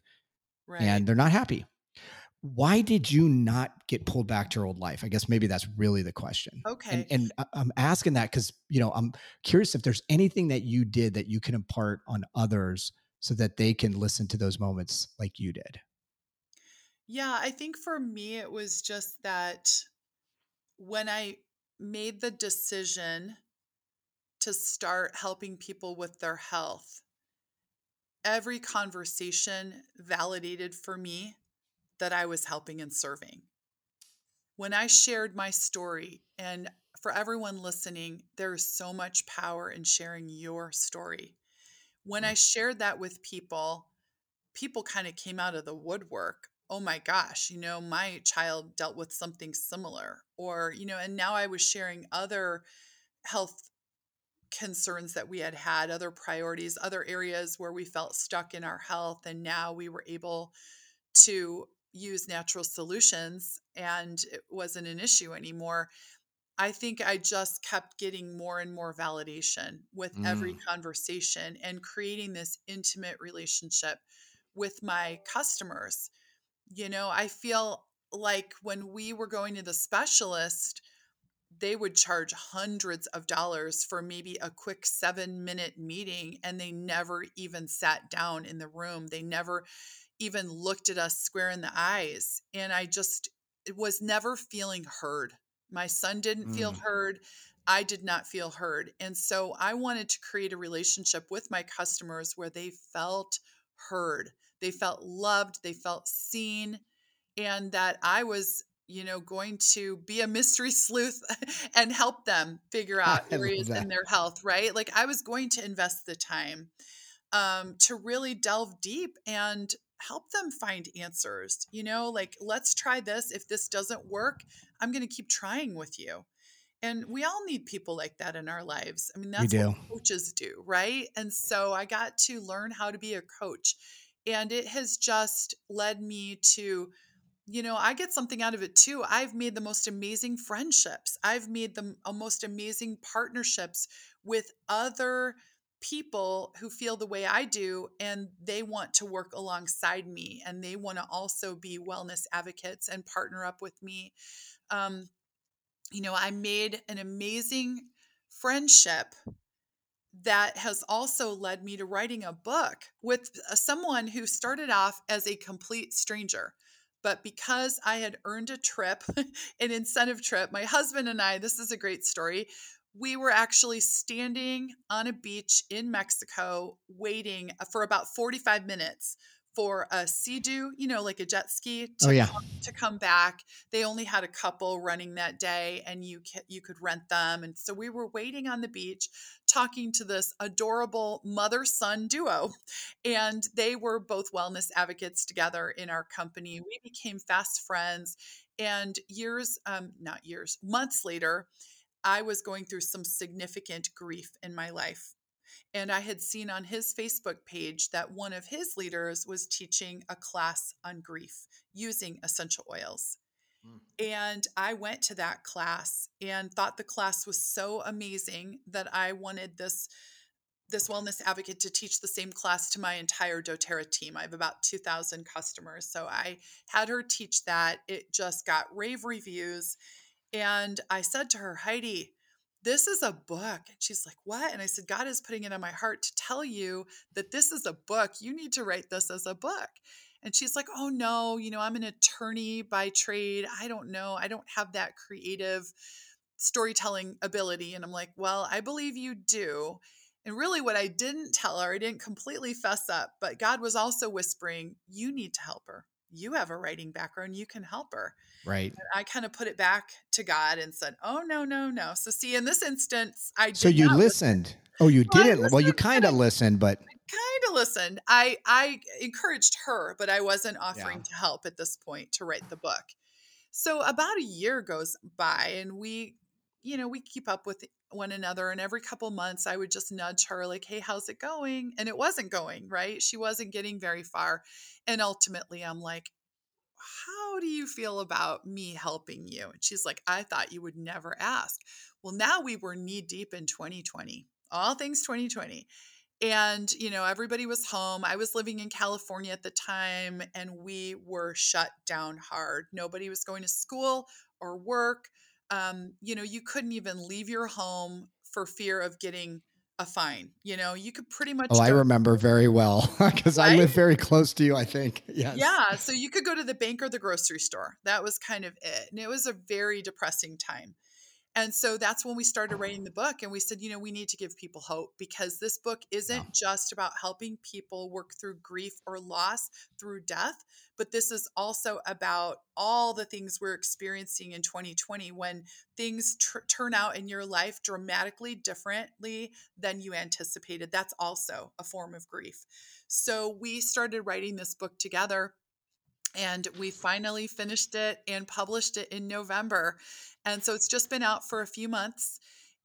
right. and they're not happy why did you not get pulled back to your old life? I guess maybe that's really the question. Okay. And, and I'm asking that because, you know, I'm curious if there's anything that you did that you can impart on others so that they can listen to those moments like you did. Yeah, I think for me, it was just that when I made the decision to start helping people with their health, every conversation validated for me that I was helping and serving. When I shared my story, and for everyone listening, there is so much power in sharing your story. When I mm. shared that with people, people kind of came out of the woodwork. Oh my gosh, you know, my child dealt with something similar. Or, you know, and now I was sharing other health concerns that we had had, other priorities, other areas where we felt stuck in our health. And now we were able to use natural solutions and it wasn't an issue anymore. I think I just kept getting more and more validation with mm. every conversation and creating this intimate relationship with my customers. You know, I feel like when we were going to the specialist, they would charge hundreds of dollars for maybe a quick seven minute meeting, and they never even sat down in the room. They never even looked at us square in the eyes. And I just was never feeling heard. My son didn't mm. feel heard. I did not feel heard. And so I wanted to create a relationship with my customers where they felt heard, they felt loved, they felt seen, and that I was you know going to be a mystery sleuth and help them figure out areas in their health right like i was going to invest the time um, to really delve deep and help them find answers. You know, like, let's try this. If this doesn't work, I'm going to keep trying with you. And we all need people like that in our lives. I mean, that's what coaches do, right? And so I got to learn how to be a coach. And it has just led me to, you know, I get something out of it too. I've made the most amazing friendships, I've made the most amazing partnerships with other people who feel the way I do and they want to work alongside me and they want to also be wellness advocates and partner up with me. Um, you know, I made an amazing friendship that has also led me to writing a book with uh, someone who started off as a complete stranger. But because I had earned a trip, an incentive trip, my husband and I, this is a great story we were actually standing on a beach in Mexico waiting uh, for about 45 minutes for a Sea-Doo, you know, like a jet ski to, oh, yeah. come, to come back. They only had a couple running that day and you you could rent them. And so we were waiting on the beach talking to this adorable mother-son duo. And they were both wellness advocates together in our company. We became fast friends and years um not years, months later, I was going through some significant grief in my life. And I had seen on his Facebook page that one of his leaders was teaching a class on grief using essential oils. Mm. And I went to that class and thought the class was so amazing that I wanted this this wellness advocate to teach the same class to my entire doTERRA team. I have about 2,000 customers. So I had her teach that. It just got rave reviews. And I said to her, Heidi, this is a book. And she's like, What? And I said, God is putting it on my heart to tell you that this is a book. You need to write this as a book. And she's like, Oh, no, you know, I'm an attorney by trade. I don't know. I don't have that creative storytelling ability. And I'm like, Well, I believe you do. And really, what I didn't tell her, I didn't completely fess up, but God was also whispering, You need to help her. You have a writing background, you can help her. Right. And I kind of put it back to God and said, Oh, no, no, no. So, see, in this instance, I So you listened. Listen. Oh, you well, didn't. Well, you kind of listened, but kind of listened. I I encouraged her, but I wasn't offering yeah. to help at this point to write the book. So about a year goes by, and we, you know, we keep up with one another. And every couple months, I would just nudge her, like, "Hey, how's it going?" And it wasn't going right. She wasn't getting very far. And ultimately, I'm like, how do you feel about me helping you? And she's like, I thought you would never ask. Well, now we were knee deep in 2020, all things 2020. And, you know, everybody was home. I was living in California at the time, and we were shut down hard. Nobody was going to school or work. Um, you know, you couldn't even leave your home for fear of getting a fine. You know, you could pretty much. Oh, I remember very well because right? I live very close to you. I think. Yes. Yeah. So you could go to the bank or the grocery store. That was kind of it, and it was a very depressing time. And so that's when we started writing the book. And we said, you know, we need to give people hope because this book isn't yeah. just about helping people work through grief or loss through death, but this is also about all the things we're experiencing in 2020 when things tr- turn out in your life dramatically differently than you anticipated. That's also a form of grief. So we started writing this book together and we finally finished it and published it in November. And so it's just been out for a few months.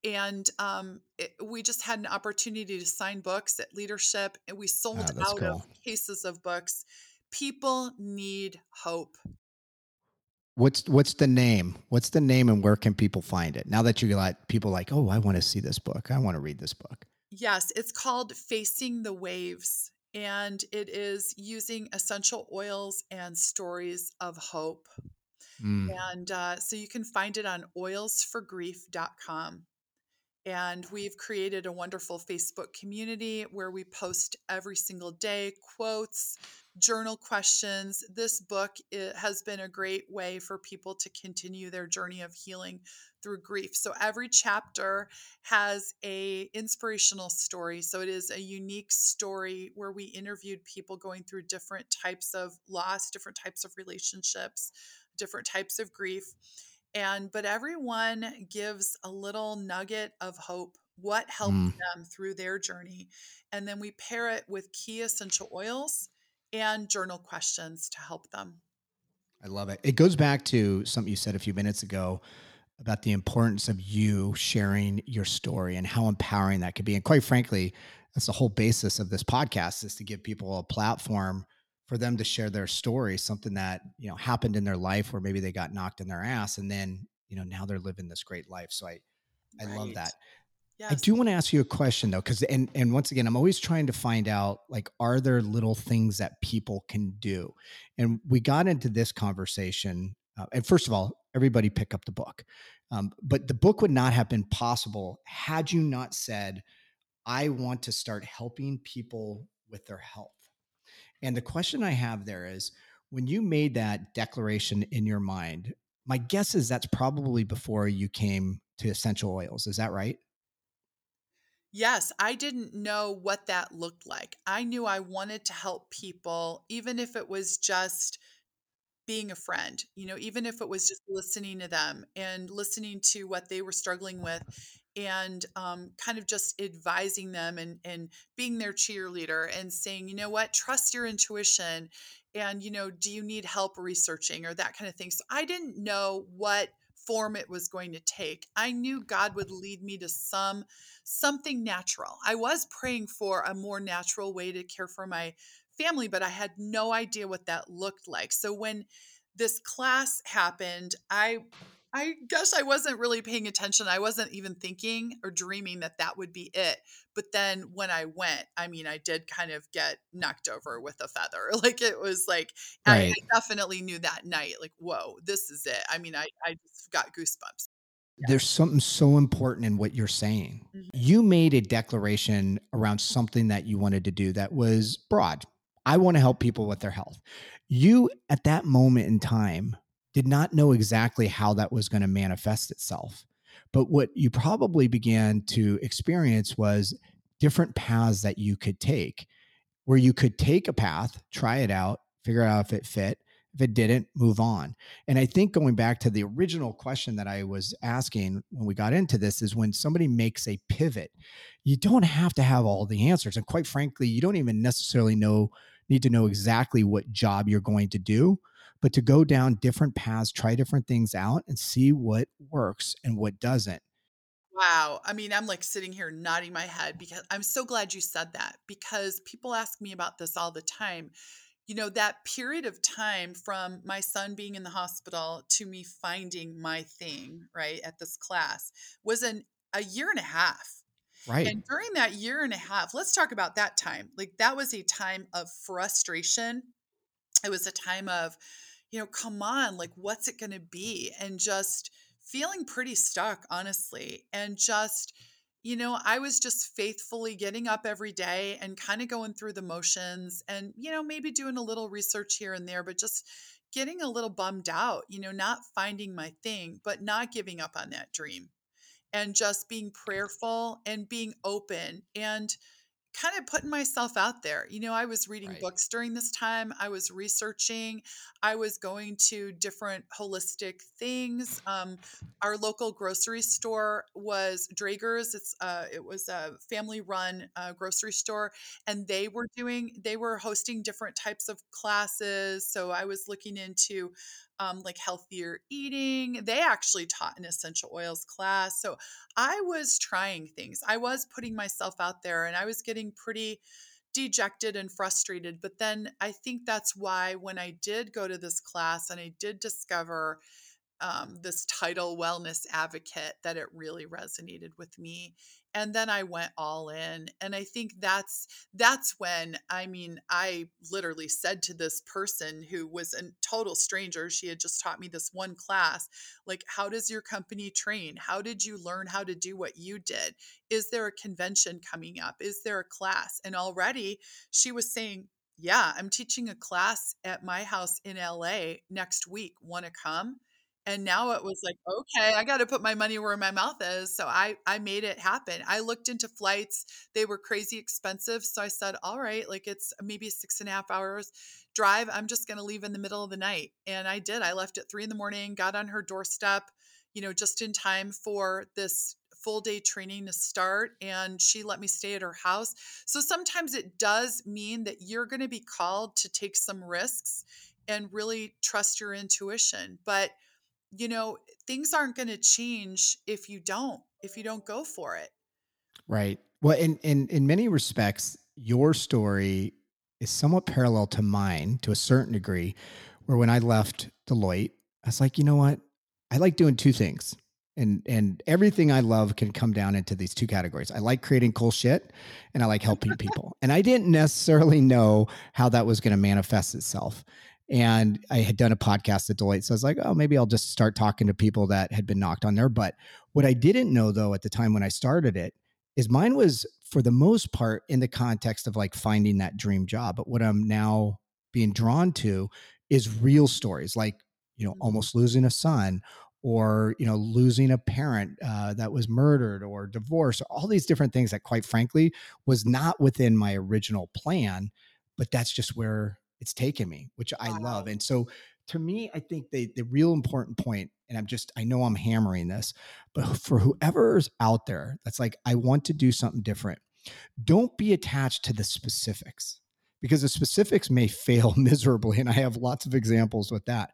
And um, it, we just had an opportunity to sign books at leadership, and we sold ah, out cool. of cases of books. People need hope. What's what's the name? What's the name, and where can people find it? Now that you let people like, oh, I want to see this book. I want to read this book. Yes, it's called Facing the Waves, and it is using essential oils and stories of hope. Mm. And uh, so you can find it on oilsforgrief.com. And we've created a wonderful Facebook community where we post every single day quotes, journal questions. This book has been a great way for people to continue their journey of healing through grief. So every chapter has a inspirational story. So it is a unique story where we interviewed people going through different types of loss, different types of relationships, different types of grief. And but everyone gives a little nugget of hope, what helped mm. them through their journey. And then we pair it with key essential oils and journal questions to help them. I love it. It goes back to something you said a few minutes ago about the importance of you sharing your story and how empowering that could be. And quite frankly, that's the whole basis of this podcast is to give people a platform for them to share their story, something that, you know, happened in their life where maybe they got knocked in their ass and then, you know, now they're living this great life. So I I right. love that. Yes. I do want to ask you a question though, because and and once again, I'm always trying to find out like, are there little things that people can do? And we got into this conversation. Uh, and first of all, everybody pick up the book. Um, but the book would not have been possible had you not said, I want to start helping people with their health. And the question I have there is when you made that declaration in your mind, my guess is that's probably before you came to essential oils. Is that right? Yes, I didn't know what that looked like. I knew I wanted to help people, even if it was just being a friend, you know, even if it was just listening to them and listening to what they were struggling with and um, kind of just advising them and, and being their cheerleader and saying, you know what, trust your intuition. And, you know, do you need help researching or that kind of thing? So I didn't know what form it was going to take. I knew God would lead me to some something natural. I was praying for a more natural way to care for my family, but I had no idea what that looked like. So when this class happened, I I guess I wasn't really paying attention. I wasn't even thinking or dreaming that that would be it. But then when I went, I mean, I did kind of get knocked over with a feather. Like it was like, right. I, I, definitely knew that night, like, whoa, this is it. I mean, I, I just got goosebumps. Yeah. There's something so important in what you're saying. Mm-hmm. You made a declaration around something that you wanted to do that was broad. I want to help people with their health. You, at that moment in time, did not know exactly how that was going to manifest itself. But what you probably began to experience was different paths that you could take, where you could take a path, try it out, figure out if it fit. If it didn't, move on. And I think going back to the original question that I was asking when we got into this is when somebody makes a pivot, you don't have to have all the answers. And quite frankly, you don't even necessarily know, need to know exactly what job you're going to do but to go down different paths, try different things out and see what works and what doesn't. Wow. I mean, I'm like sitting here nodding my head because I'm so glad you said that because people ask me about this all the time. You know, that period of time from my son being in the hospital to me finding my thing, right, at this class was an a year and a half. Right. And during that year and a half, let's talk about that time. Like that was a time of frustration. It was a time of you know, come on, like, what's it going to be? And just feeling pretty stuck, honestly. And just, you know, I was just faithfully getting up every day and kind of going through the motions and, you know, maybe doing a little research here and there, but just getting a little bummed out, you know, not finding my thing, but not giving up on that dream and just being prayerful and being open and, kind of putting myself out there. You know, I was reading right. books during this time, I was researching, I was going to different holistic things. Um, our local grocery store was Draeger's. It's uh, it was a family run uh, grocery store, and they were doing they were hosting different types of classes. So I was looking into um, like healthier eating. They actually taught an essential oils class. So I was trying things. I was putting myself out there and I was getting pretty dejected and frustrated. But then I think that's why when I did go to this class and I did discover um, this title wellness advocate that it really resonated with me and then i went all in and i think that's that's when i mean i literally said to this person who was a total stranger she had just taught me this one class like how does your company train? How did you learn how to do what you did? Is there a convention coming up? Is there a class? And already she was saying yeah i'm teaching a class at my house in la next week want to come and now it was like okay i got to put my money where my mouth is so i i made it happen. I looked into flights they were crazy expensive so i said all right like it's maybe six and a half hours drive i'm just going to leave in the middle of the night and i did i left at three in the morning got on her doorstep you know just in time for this full day training to start and she let me stay at her house so sometimes it does mean that you're going to be called to take some risks and really trust your intuition but you know, things aren't going to change if you don't, if you don't go for it. Right. Well, in, in, in many respects, your story is somewhat parallel to mine to a certain degree, where when I left Deloitte, I was like, you know what? I like doing two things. And and everything I love can come down into these two categories. I like creating cool shit and I like helping people. And I didn't necessarily know how that was going to manifest itself. And I had done a podcast at Deloitte. So I was like, oh, maybe I'll just start talking to people that had been knocked on their butt. What I didn't know, though, at the time when I started it, is mine was for the most part in the context of like finding that dream job. But what I'm now being drawn to is real stories like, you know, mm-hmm. almost losing a son or, you know, losing a parent uh, that was murdered or divorced, or all these different things that, quite frankly, was not within my original plan. But that's just where it's taken me, which I love. And so to me, I think the the real important point, and I'm just I know I'm hammering this, but for whoever's out there that's like, I want to do something different, don't be attached to the specifics because the specifics may fail miserably. And I have lots of examples with that.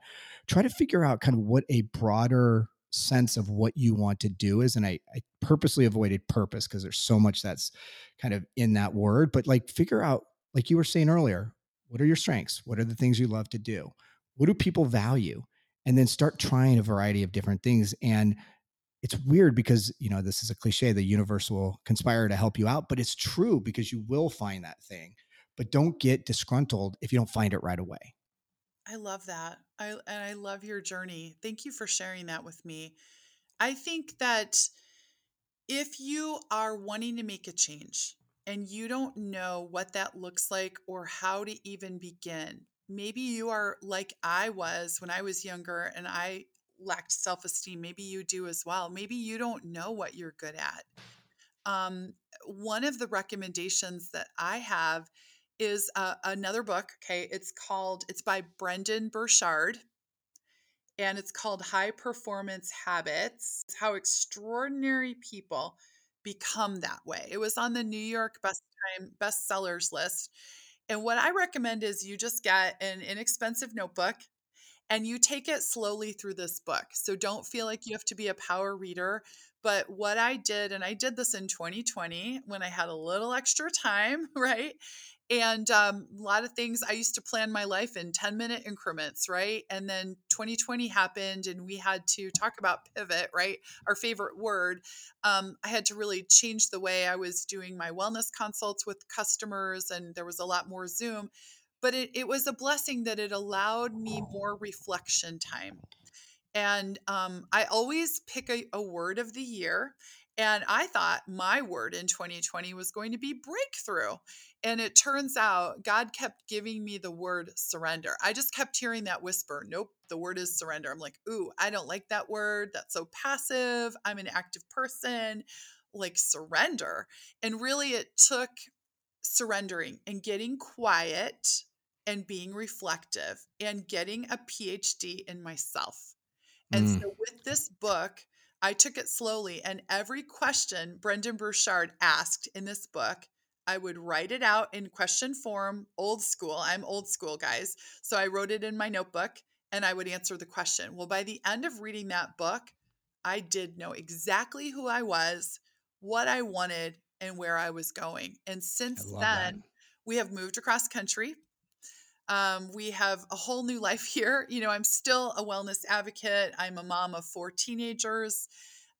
Try to figure out kind of what a broader sense of what you want to do is. And I, I purposely avoided purpose because there's so much that's kind of in that word, but like figure out, like you were saying earlier, what are your strengths? What are the things you love to do? What do people value? And then start trying a variety of different things. And it's weird because, you know, this is a cliche, the universe will conspire to help you out, but it's true because you will find that thing. But don't get disgruntled if you don't find it right away. I love that. I and I love your journey. Thank you for sharing that with me. I think that if you are wanting to make a change and you don't know what that looks like or how to even begin, maybe you are like I was when I was younger and I lacked self esteem. Maybe you do as well. Maybe you don't know what you're good at. Um, one of the recommendations that I have is uh, another book. Okay. It's called, it's by Brendon Burchard and it's called High Performance Habits It's How Extraordinary People Become That Way. It was on the New York mm. Best Time bestsellers list. And what I recommend is you just get an inexpensive notebook and you take it slowly through this book. So don't feel like you have to be a power reader. But what I did, and I did this in 2020 when I had a little extra time, right? And um, a lot of things i used to plan my life in 10 minute increments right? And then 2020 happened and we had to talk about pivot right? Our favorite word. Um, i had to really change the way i was doing my wellness consults with customers and there was a lot more zoom but it, it was a blessing that it allowed me more reflection time. And um, i always pick a, a word of the year and I thought my word in 2020 was going to be breakthrough. And it turns out God kept giving me the word surrender. I just kept hearing that whisper, nope, the word is surrender. I'm like, ooh, I don't like that word. That's so passive. I'm an active person. Like surrender. And really, it took surrendering and getting quiet and being reflective and getting a PhD in myself. And mm. so, with this book, I took it slowly, and every question Brendon Burchard asked in this book, I would write it out in question form, old school. I'm old school, guys. So I wrote it in my notebook and I would answer the question. Well, by the end of reading that book, I did know exactly who I was, what I wanted, and where I was going. And since then, that. we have moved across country. Um, we have a whole new life here. You know, I'm still a wellness advocate. I'm a mom of four teenagers.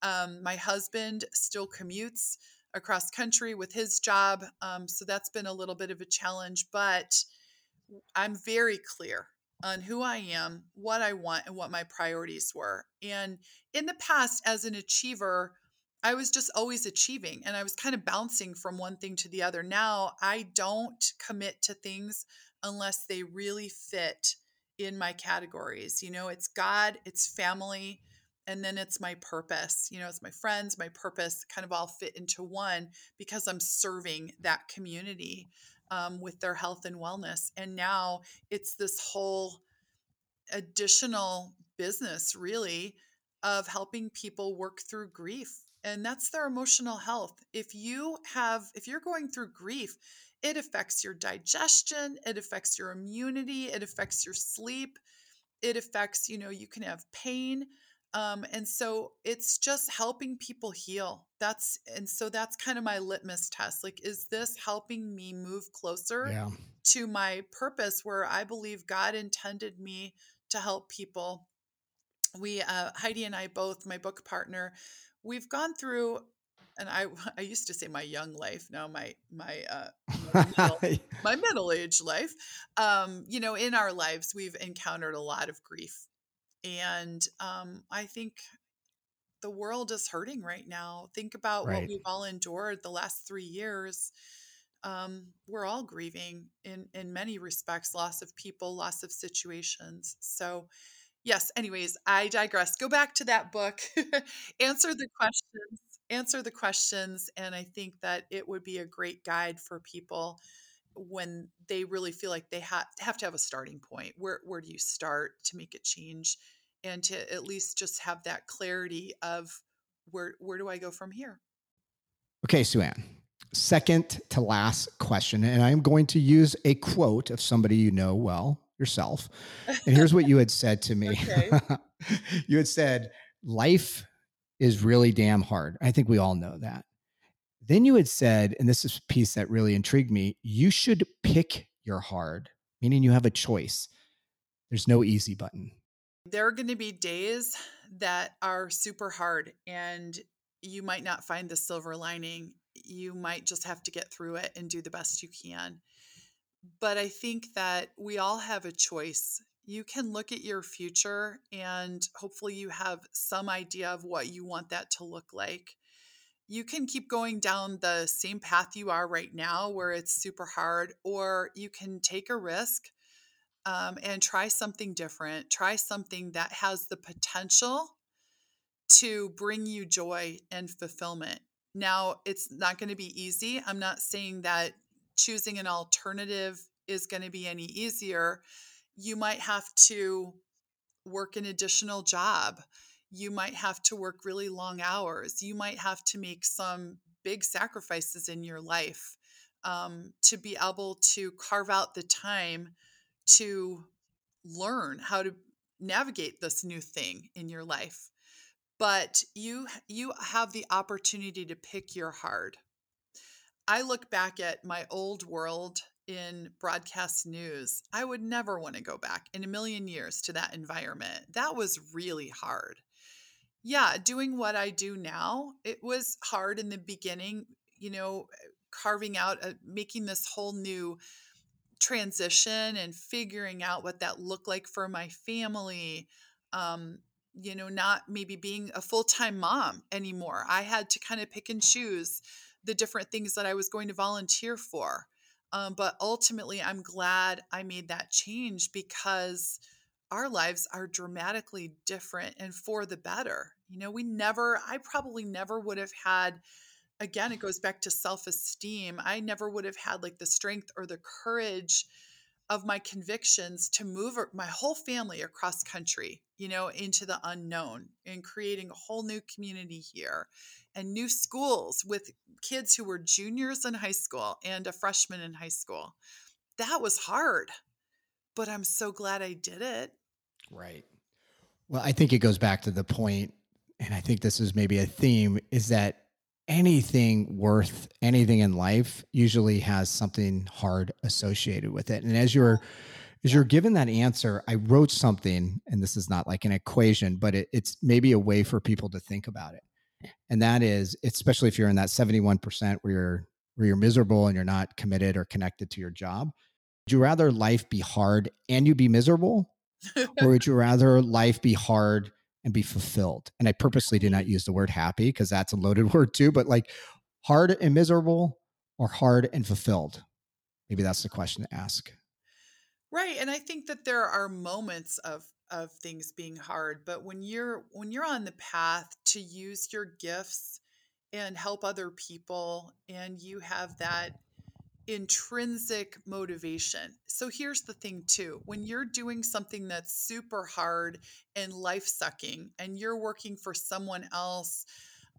Um, my husband still commutes across country with his job. Um, so that's been a little bit of a challenge, but I'm very clear on who I am, what I want, and what my priorities were. And in the past, as an achiever, I was just always achieving and I was kind of bouncing from one thing to the other. Now I don't commit to things unless they really fit in my categories. You know, it's God, it's family, and then it's my purpose. You know, it's my friends, my purpose kind of all fit into one because I'm serving that community um, with their health and wellness. And now it's this whole additional business, really, of helping people work through grief. And that's their emotional health. If you have, if you're going through grief, it affects your digestion, it affects your immunity, it affects your sleep, it affects, you know, you can have pain. Um, and so it's just helping people heal. That's and so that's kind of my litmus test. Like, is this helping me move closer yeah. to my purpose where I believe God intended me to help people? We, uh, Heidi and I both, my book partner, we've gone through and I I used to say my young life. Now my my uh, my, middle, my middle age life. Um, you know, in our lives, we've encountered a lot of grief, and um, I think the world is hurting right now. Think about right. what we've all endured the last three years. Um, we're all grieving in in many respects, loss of people, loss of situations. So yes anyways i digress go back to that book answer the questions answer the questions. And I think that it would be a great guide for people when they really feel like they ha- have to have a starting point. Where, where do you start to make a change? And to at least just have that clarity of where, where do I go from here? Okay, Sue Ann. Second to last question. And I'm going to use a quote of somebody you know well, yourself. And here's what you had said to me. you had said, life is really damn hard. I think we all know that. Then you had said, and this is a piece that really intrigued me, you should pick your hard, meaning you have a choice. There's no easy button. There are going to be days that are super hard and you might not find the silver lining. You might just have to get through it and do the best you can. But I think that we all have a choice. You can look at your future and hopefully you have some idea of what you want that to look like. You can keep going down the same path you are right now where it's super hard, or you can take a risk um, and try something different. Try something that has the potential to bring you joy and fulfillment. Now, it's not going to be easy. I'm not saying that choosing an alternative is going to be any easier. You might have to work an additional job. You might have to work really long hours. You might have to make some big sacrifices in your life um, to be able to carve out the time to learn how to navigate this new thing in your life but you you have the opportunity to pick your hard i look back at my old world in broadcast news i would never want to go back in a million years to that environment. That was really hard. Yeah doing what i do now it was hard in the beginning you know carving out a, making this whole new transition and figuring out what that looked like for my family um, you know not maybe being a full-time mom anymore. I had to kind of pick and choose the different things that i was going to volunteer for um, but ultimately i'm glad i made that change because our lives are dramatically different and for the better you know we never i probably never would have had again, it goes back to self esteem. I never would have had like the strength or the courage of my convictions to move my whole family across country, you know, into the unknown and creating a whole new community here and new schools with kids who were juniors in high school and a freshman in high school. That was hard, but I'm so glad I did it. Right. Well, I think it goes back to the point, and I think this is maybe a theme, is that anything worth anything in life usually has something hard associated with it. And as you're as you're given that answer, I wrote something, and this is not like an equation, but it, it's maybe a way for people to think about it. And that is, especially if you're in that 71% where you're where you're miserable and you're not committed or connected to your job. Would you rather life be hard and you be miserable? or would you rather life be hard and be fulfilled. And I purposely do not use the word happy because that's a loaded word too, but like hard and miserable or hard and fulfilled. Maybe that's the question to ask. Right. And I think that there are moments of of things being hard, but when you're when you're on the path to use your gifts and help other people and you have that intrinsic motivation. So here's the thing, too when you're doing something that's super hard and life sucking, and you're working for someone else,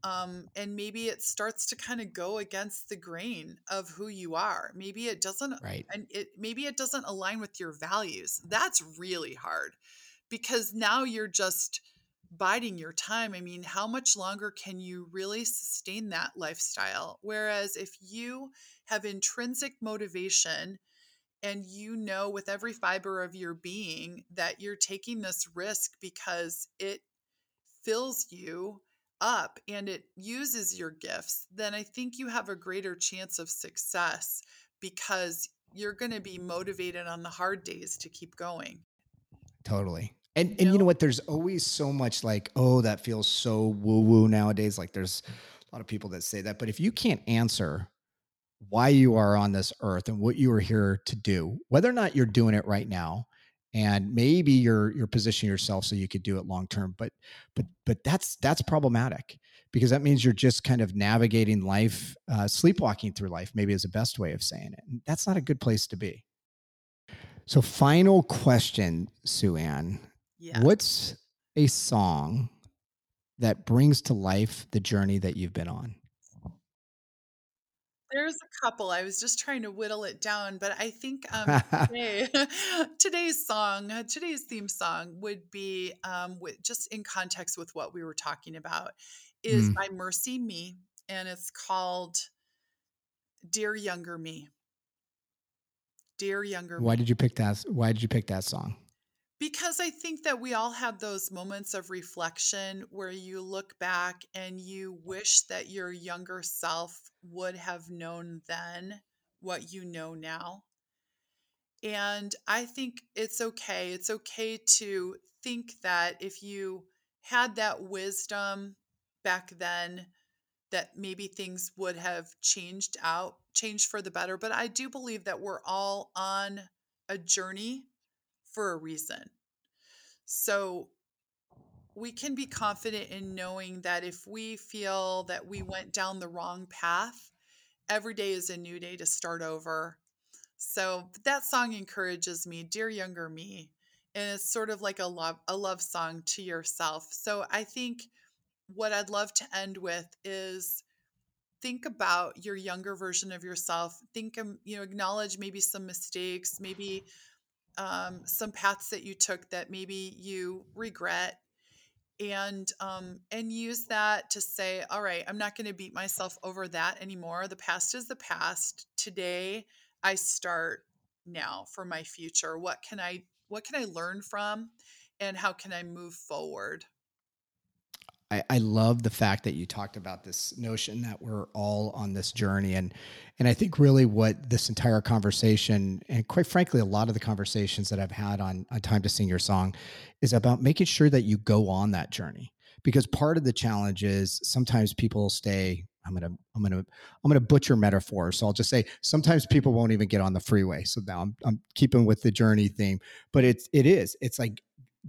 um, and maybe it starts to kind of go against the grain of who you are. Maybe it doesn't, right? And it maybe it doesn't align with your values. That's really hard because now you're just biding your time. I mean, how much longer can you really sustain that lifestyle? Whereas if you have intrinsic motivation and you know with every fiber of your being that you're taking this risk because it fills you up and it uses your gifts, then I think you have a greater chance of success because you're going to be motivated on the hard days to keep going. Totally. And and you know, you know what? There's always so much like, oh, that feels so woo woo nowadays. Like there's a lot of people that say that. But if you can't answer why you are on this earth and what you are here to do, whether or not you're doing it right now, and maybe you're you're positioning yourself so you could do it long term, but but but that's that's problematic because that means you're just kind of navigating life, uh, sleepwalking through life. Maybe is the best way of saying it. And that's not a good place to be. So, final question, Sue Ann. Yeah. What's a song that brings to life the journey that you've been on? There's a couple. I was just trying to whittle it down, but I think um, today, today's song, uh, today's theme song would be um, with, just in context with what we were talking about, is Mm. by MercyMe, and it's called "Dear Younger Me." Dear Younger Why Me. did you pick that? Why did you pick that song? Because I think that we all have those moments of reflection where you look back and you wish that your younger self would have known then what you know now. And I think it's okay. It's okay to think that if you had that wisdom back then, that maybe things would have changed out, changed for the better. But I do believe that we're all on a journey for a reason. So we can be confident in knowing that if we feel that we went down the wrong path, every day is a new day to start over. So that song encourages me, dear younger me, and it's sort of like a love a love song to yourself. So I think what I'd love to end with is think about your younger version of yourself. Think, um, you know, acknowledge maybe some mistakes, maybe um, some paths that you took that maybe you regret and um and use that to say all right i'm not going to beat myself over that anymore. The past is the past. Today i start now for my future. What can i what can i learn from and how can i move forward I, I love the fact that you talked about this notion that we're all on this journey. And and I think really what this entire conversation and quite frankly a lot of the conversations that I've had on, on Time to Sing Your Song is about making sure that you go on that journey. Because part of the challenge is sometimes people stay I'm gonna I'm gonna I'm gonna butcher metaphors so I'll just say sometimes people won't even get on the freeway. So now I'm, I'm keeping with the journey theme but it's it is. It's like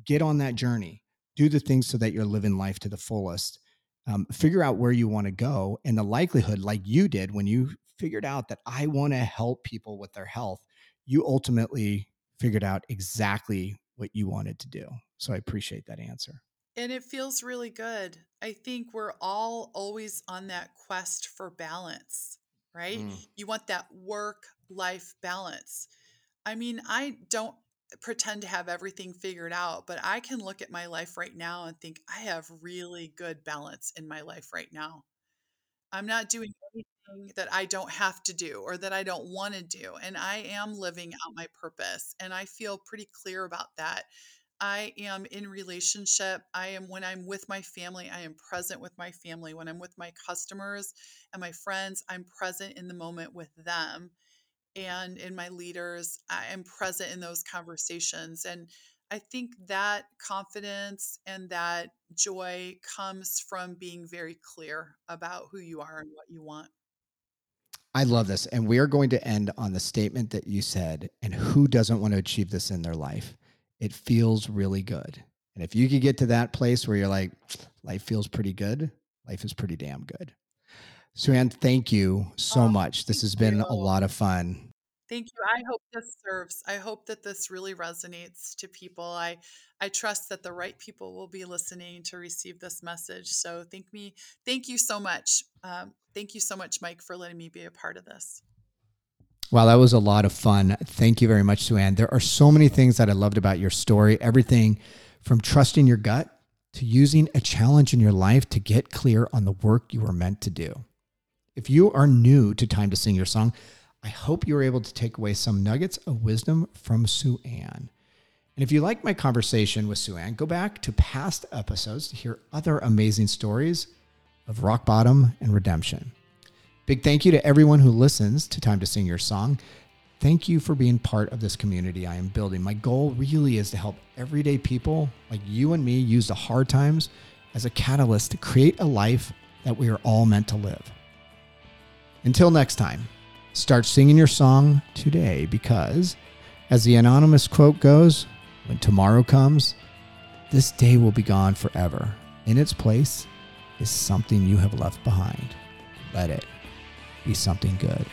get on that journey do the things so that you're living life to the fullest um, figure out where you want to go and the likelihood like you did when you figured out that i want to help people with their health you ultimately figured out exactly what you wanted to do. So i appreciate that answer. And it feels really good. I think we're all always on that quest for balance right? Mm. you want that work life balance. I mean i don't pretend to have everything figured out, but I can look at my life right now and think I have really good balance in my life right now. I'm not doing anything that I don't have to do or that I don't want to do. And I am living out my purpose. And I feel pretty clear about that. I am in relationship. I am when I'm with my family, I am present with my family. When I'm with my customers and my friends, I'm present in the moment with them and in my leaders. I am present in those conversations. And I think that confidence and that joy comes from being very clear about who you are and what you want. I love this. And we are going to end on the statement that you said, and who doesn't want to achieve this in their life? It feels really good. And if you could get to that place where you're like, life feels pretty good, life is pretty damn good. Sue-Ann, thank you so Oh, much. This has been a lot of fun. Thank you. I hope this serves. I hope that this really resonates to people. I I trust that the right people will be listening to receive this message. So thank me. Thank you so much. Um, thank you so much, Mike, for letting me be a part of this. Wow, that was a lot of fun. Thank you very much, Sue-Ann. There are so many things that I loved about your story. Everything from trusting your gut to using a challenge in your life to get clear on the work you were meant to do. If you are new to Time to Sing Your Song, I hope you were able to take away some nuggets of wisdom from Sue-Ann. And if you like my conversation with Sue-Ann, go back to past episodes to hear other amazing stories of rock bottom and redemption. Big thank you to everyone who listens to Time to Sing Your Song. Thank you for being part of this community I am building. My goal really is to help everyday people like you and me use the hard times as a catalyst to create a life that we are all meant to live. Until next time, start singing your song today because, as the anonymous quote goes, when tomorrow comes, this day will be gone forever. In its place is something you have left behind. Let it be something good.